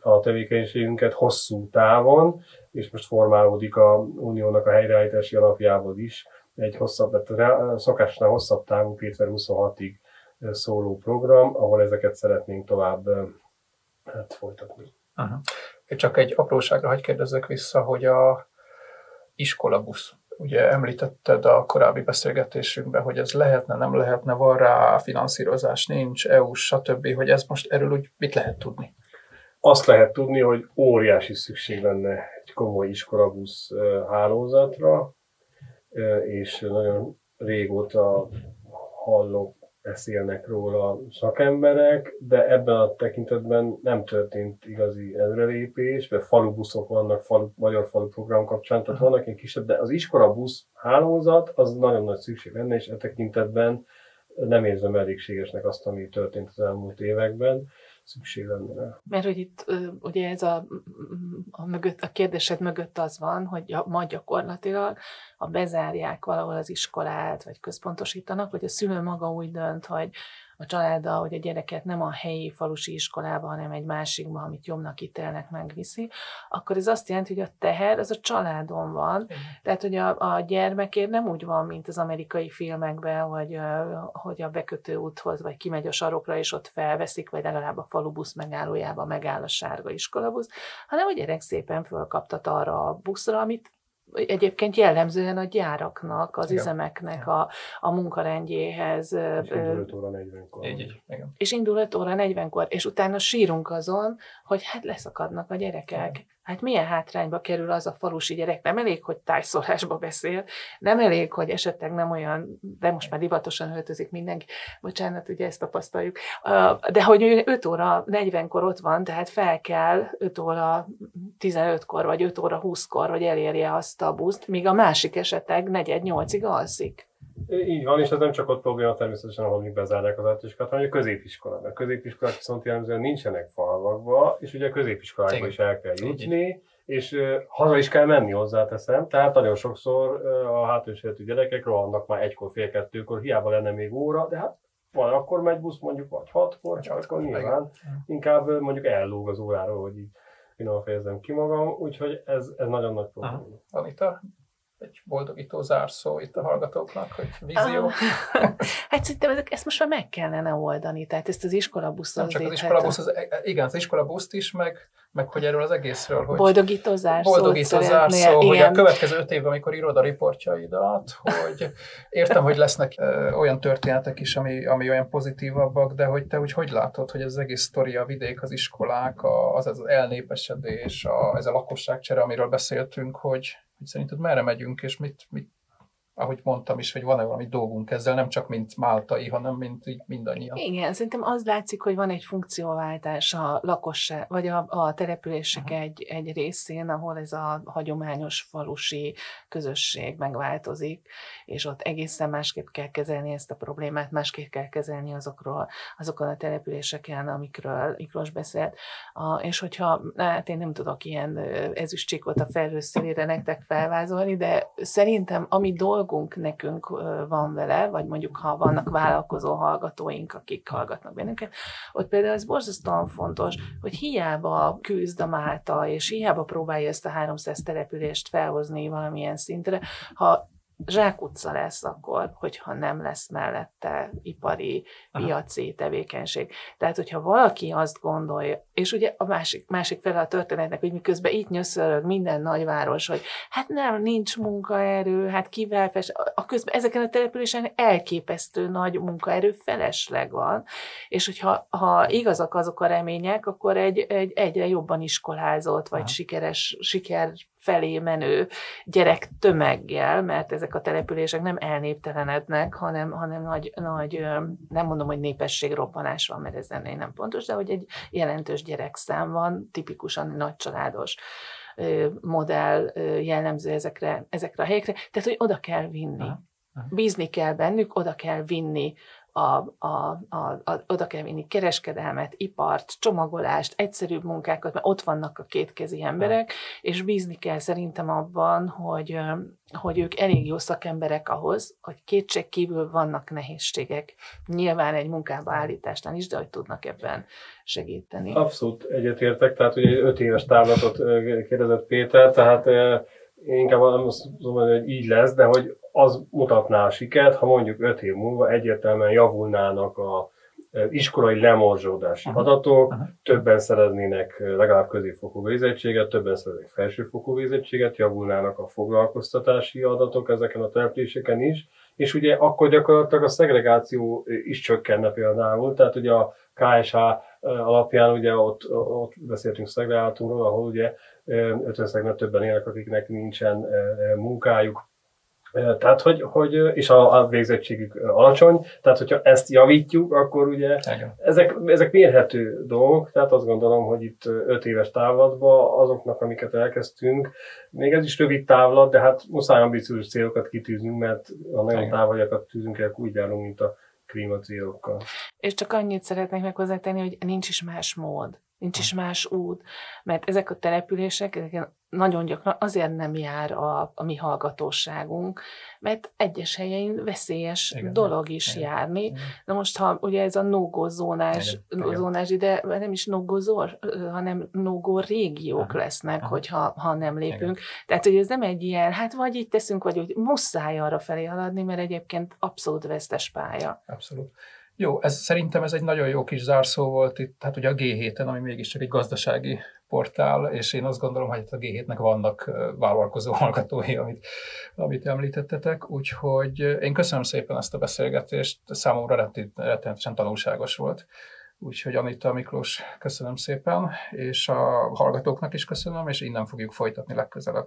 a tevékenységünket hosszú távon, és most formálódik a uniónak a helyreállítási alapjából is egy hosszabb, tehát szokásnál hosszabb távú 2026-ig szóló program, ahol ezeket szeretnénk tovább hát, folytatni. Uh-huh. Csak egy apróságra hagy kérdezzek vissza, hogy a iskolabusz, ugye említetted a korábbi beszélgetésünkben, hogy ez lehetne, nem lehetne, van rá finanszírozás, nincs, EU, stb., hogy ez most erről úgy mit lehet tudni? Azt lehet tudni, hogy óriási szükség lenne egy komoly iskolabusz hálózatra, és nagyon régóta hallok beszélnek róla szakemberek, de ebben a tekintetben nem történt igazi előrelépés, mert falubuszok vannak falu, magyar falu program kapcsán, tehát vannak ilyen kisebb, de az iskolabusz hálózat az nagyon nagy szükség lenne, és e tekintetben nem érzem elégségesnek azt, ami történt az elmúlt években szükség lenne rá. Mert hogy itt ugye ez a, a, mögött, a kérdésed mögött az van, hogy ma gyakorlatilag, ha bezárják valahol az iskolát, vagy központosítanak, vagy a szülő maga úgy dönt, hogy a családdal, hogy a gyereket nem a helyi falusi iskolába, hanem egy másikba, amit jobbnak ítélnek, megviszi, akkor ez azt jelenti, hogy a teher az a családon van. Mm. Tehát, hogy a, a gyermekért nem úgy van, mint az amerikai filmekben, hogy, hogy a bekötő úthoz, vagy kimegy a sarokra, és ott felveszik, vagy legalább a falubusz megállójába megáll a sárga iskolabusz, hanem a gyerek szépen fölkaptat arra a buszra, amit egyébként jellemzően a gyáraknak, az igen. üzemeknek a, a munkarendjéhez. És indul 5 óra 40-kor. Így, így, igen. És indul 5 óra 40-kor, és utána sírunk azon, hogy hát leszakadnak a gyerekek. Igen. Hát milyen hátrányba kerül az a falusi gyerek? Nem elég, hogy tájszólásba beszél, nem elég, hogy esetleg nem olyan, de most már divatosan öltözik mindenki, bocsánat, ugye ezt tapasztaljuk, de hogy 5 óra 40-kor ott van, tehát fel kell 5 óra 15-kor, vagy 5 óra 20-kor, hogy elérje azt a buszt, míg a másik esetleg 4-8-ig alszik. Így van, és ez nem csak ott probléma természetesen, ahol még bezárják az általánosiskolát, hanem a középiskolák. A középiskolák viszont jellemzően nincsenek falvakba, és ugye a középiskolákba is el kell jutni, és uh, haza is kell menni hozzá teszem. Tehát nagyon sokszor uh, a hátrányos gyerekek rohannak már egykor, fél kettőkor, hiába lenne még óra, de hát van, akkor megy busz mondjuk, vagy hatkor, csak akkor nyilván. inkább mondjuk ellóg az óráról, hogy így finoman fejezem ki magam, úgyhogy ez, ez nagyon nagy probléma. Anita, egy boldogító zárszó itt a hallgatóknak, hogy vízió? Uh, hát szerintem ezek, ezt most már meg kellene oldani, tehát ezt az iskolabusz Nem csak az iskolabusz, az, e- e- igen, az iskolabuszt is, meg, meg hogy erről az egészről, hogy boldogító zárszó, boldogító zárszó hogy a következő öt évben, amikor írod a riportjaidat, hogy értem, hogy lesznek ö, olyan történetek is, ami, ami olyan pozitívabbak, de hogy te úgy hogy látod, hogy ez az egész sztori, a vidék, az iskolák, az, az elnépesedés, a, ez a lakosságcsere, amiről beszéltünk, hogy, hogy szerinted merre megyünk, és mit, mit ahogy mondtam is, hogy van-e valami dolgunk ezzel, nem csak mint máltai, hanem mint így mindannyian. Igen, szerintem az látszik, hogy van egy funkcióváltás a lakosság, vagy a, a települések uh-huh. egy, egy részén, ahol ez a hagyományos falusi közösség megváltozik, és ott egészen másképp kell kezelni ezt a problémát, másképp kell kezelni azokról, azokon a településeken, amikről Miklós beszélt. A, és hogyha, hát én nem tudok ilyen ezüstcsíkot a felhőszélére nektek felvázolni, de szerintem ami dolg dolgunk nekünk van vele, vagy mondjuk ha vannak vállalkozó hallgatóink, akik hallgatnak bennünket, ott például ez borzasztóan fontos, hogy hiába küzd a Málta, és hiába próbálja ezt a 300 települést felhozni valamilyen szintre, ha zsákutca lesz akkor, hogyha nem lesz mellette ipari, piaci tevékenység. Tehát, hogyha valaki azt gondolja, és ugye a másik, másik fele a történetnek, hogy miközben itt nyöszörög minden nagyváros, hogy hát nem, nincs munkaerő, hát kivel fes, a közben ezeken a településen elképesztő nagy munkaerő felesleg van, és hogyha ha igazak azok a remények, akkor egy, egy egyre jobban iskolázott, vagy Aha. sikeres, siker felé menő gyerek tömeggel, mert ezek a települések nem elnéptelenednek, hanem, hanem nagy, nagy, nem mondom, hogy népességrobbanás van, mert ez ennél nem pontos, de hogy egy jelentős gyerekszám van, tipikusan nagycsaládos modell jellemző ezekre, ezekre a helyekre, tehát hogy oda kell vinni. Bízni kell bennük, oda kell vinni a, a, a, a, oda kell vinni kereskedelmet, ipart, csomagolást, egyszerűbb munkákat, mert ott vannak a kétkezi emberek, és bízni kell szerintem abban, hogy, hogy ők elég jó szakemberek ahhoz, hogy kétség kívül vannak nehézségek. Nyilván egy munkába állításnál is, de hogy tudnak ebben segíteni. Abszolút egyetértek, tehát ugye öt éves távlatot kérdezett Péter, tehát én inkább azt mondom, hogy így lesz, de hogy az mutatná a sikert, ha mondjuk öt év múlva egyértelműen javulnának a iskolai lemorzsódási uh-huh. adatok, uh-huh. többen szereznének legalább középfokú végzettséget, többen szereznének felsőfokú végzettséget, javulnának a foglalkoztatási adatok ezeken a településeken is, és ugye akkor gyakorlatilag a szegregáció is csökkenne például, tehát ugye a KSH alapján ugye ott, ott beszéltünk szegregátumról, ahol ugye 50 többen élnek, akiknek nincsen munkájuk, tehát, hogy, hogy és a, a végzettségük alacsony, tehát hogyha ezt javítjuk, akkor ugye ezek, ezek mérhető dolgok, tehát azt gondolom, hogy itt öt éves távlatban azoknak, amiket elkezdtünk, még ez is rövid távlat, de hát muszáj ambiciózus célokat kitűznünk, mert a nagyon távoljakat tűzünk el, úgy járunk, mint a klímacélokkal. És csak annyit szeretnék meg hozzátenni, hogy nincs is más mód nincs is más út, mert ezek a települések ezek nagyon gyakran azért nem jár a, a mi hallgatóságunk, mert egyes helyein veszélyes igen, dolog is igen, járni. Igen. Na most, ha ugye ez a no-go zónás, igen, zónás ide, nem is no-go hanem no-go régiók aha, lesznek, aha. hogyha ha nem lépünk. Igen. Tehát, hogy ez nem egy ilyen, hát vagy így teszünk, vagy úgy muszáj arra felé haladni, mert egyébként abszolút vesztes pálya. Abszolút. Jó, ez, szerintem ez egy nagyon jó kis zárszó volt itt, hát ugye a G7-en, ami mégiscsak egy gazdasági portál, és én azt gondolom, hogy a G7-nek vannak vállalkozó hallgatói, amit, amit említettetek, úgyhogy én köszönöm szépen ezt a beszélgetést, számomra rettenetesen tanulságos volt. Úgyhogy Anita Miklós, köszönöm szépen, és a hallgatóknak is köszönöm, és innen fogjuk folytatni legközelebb.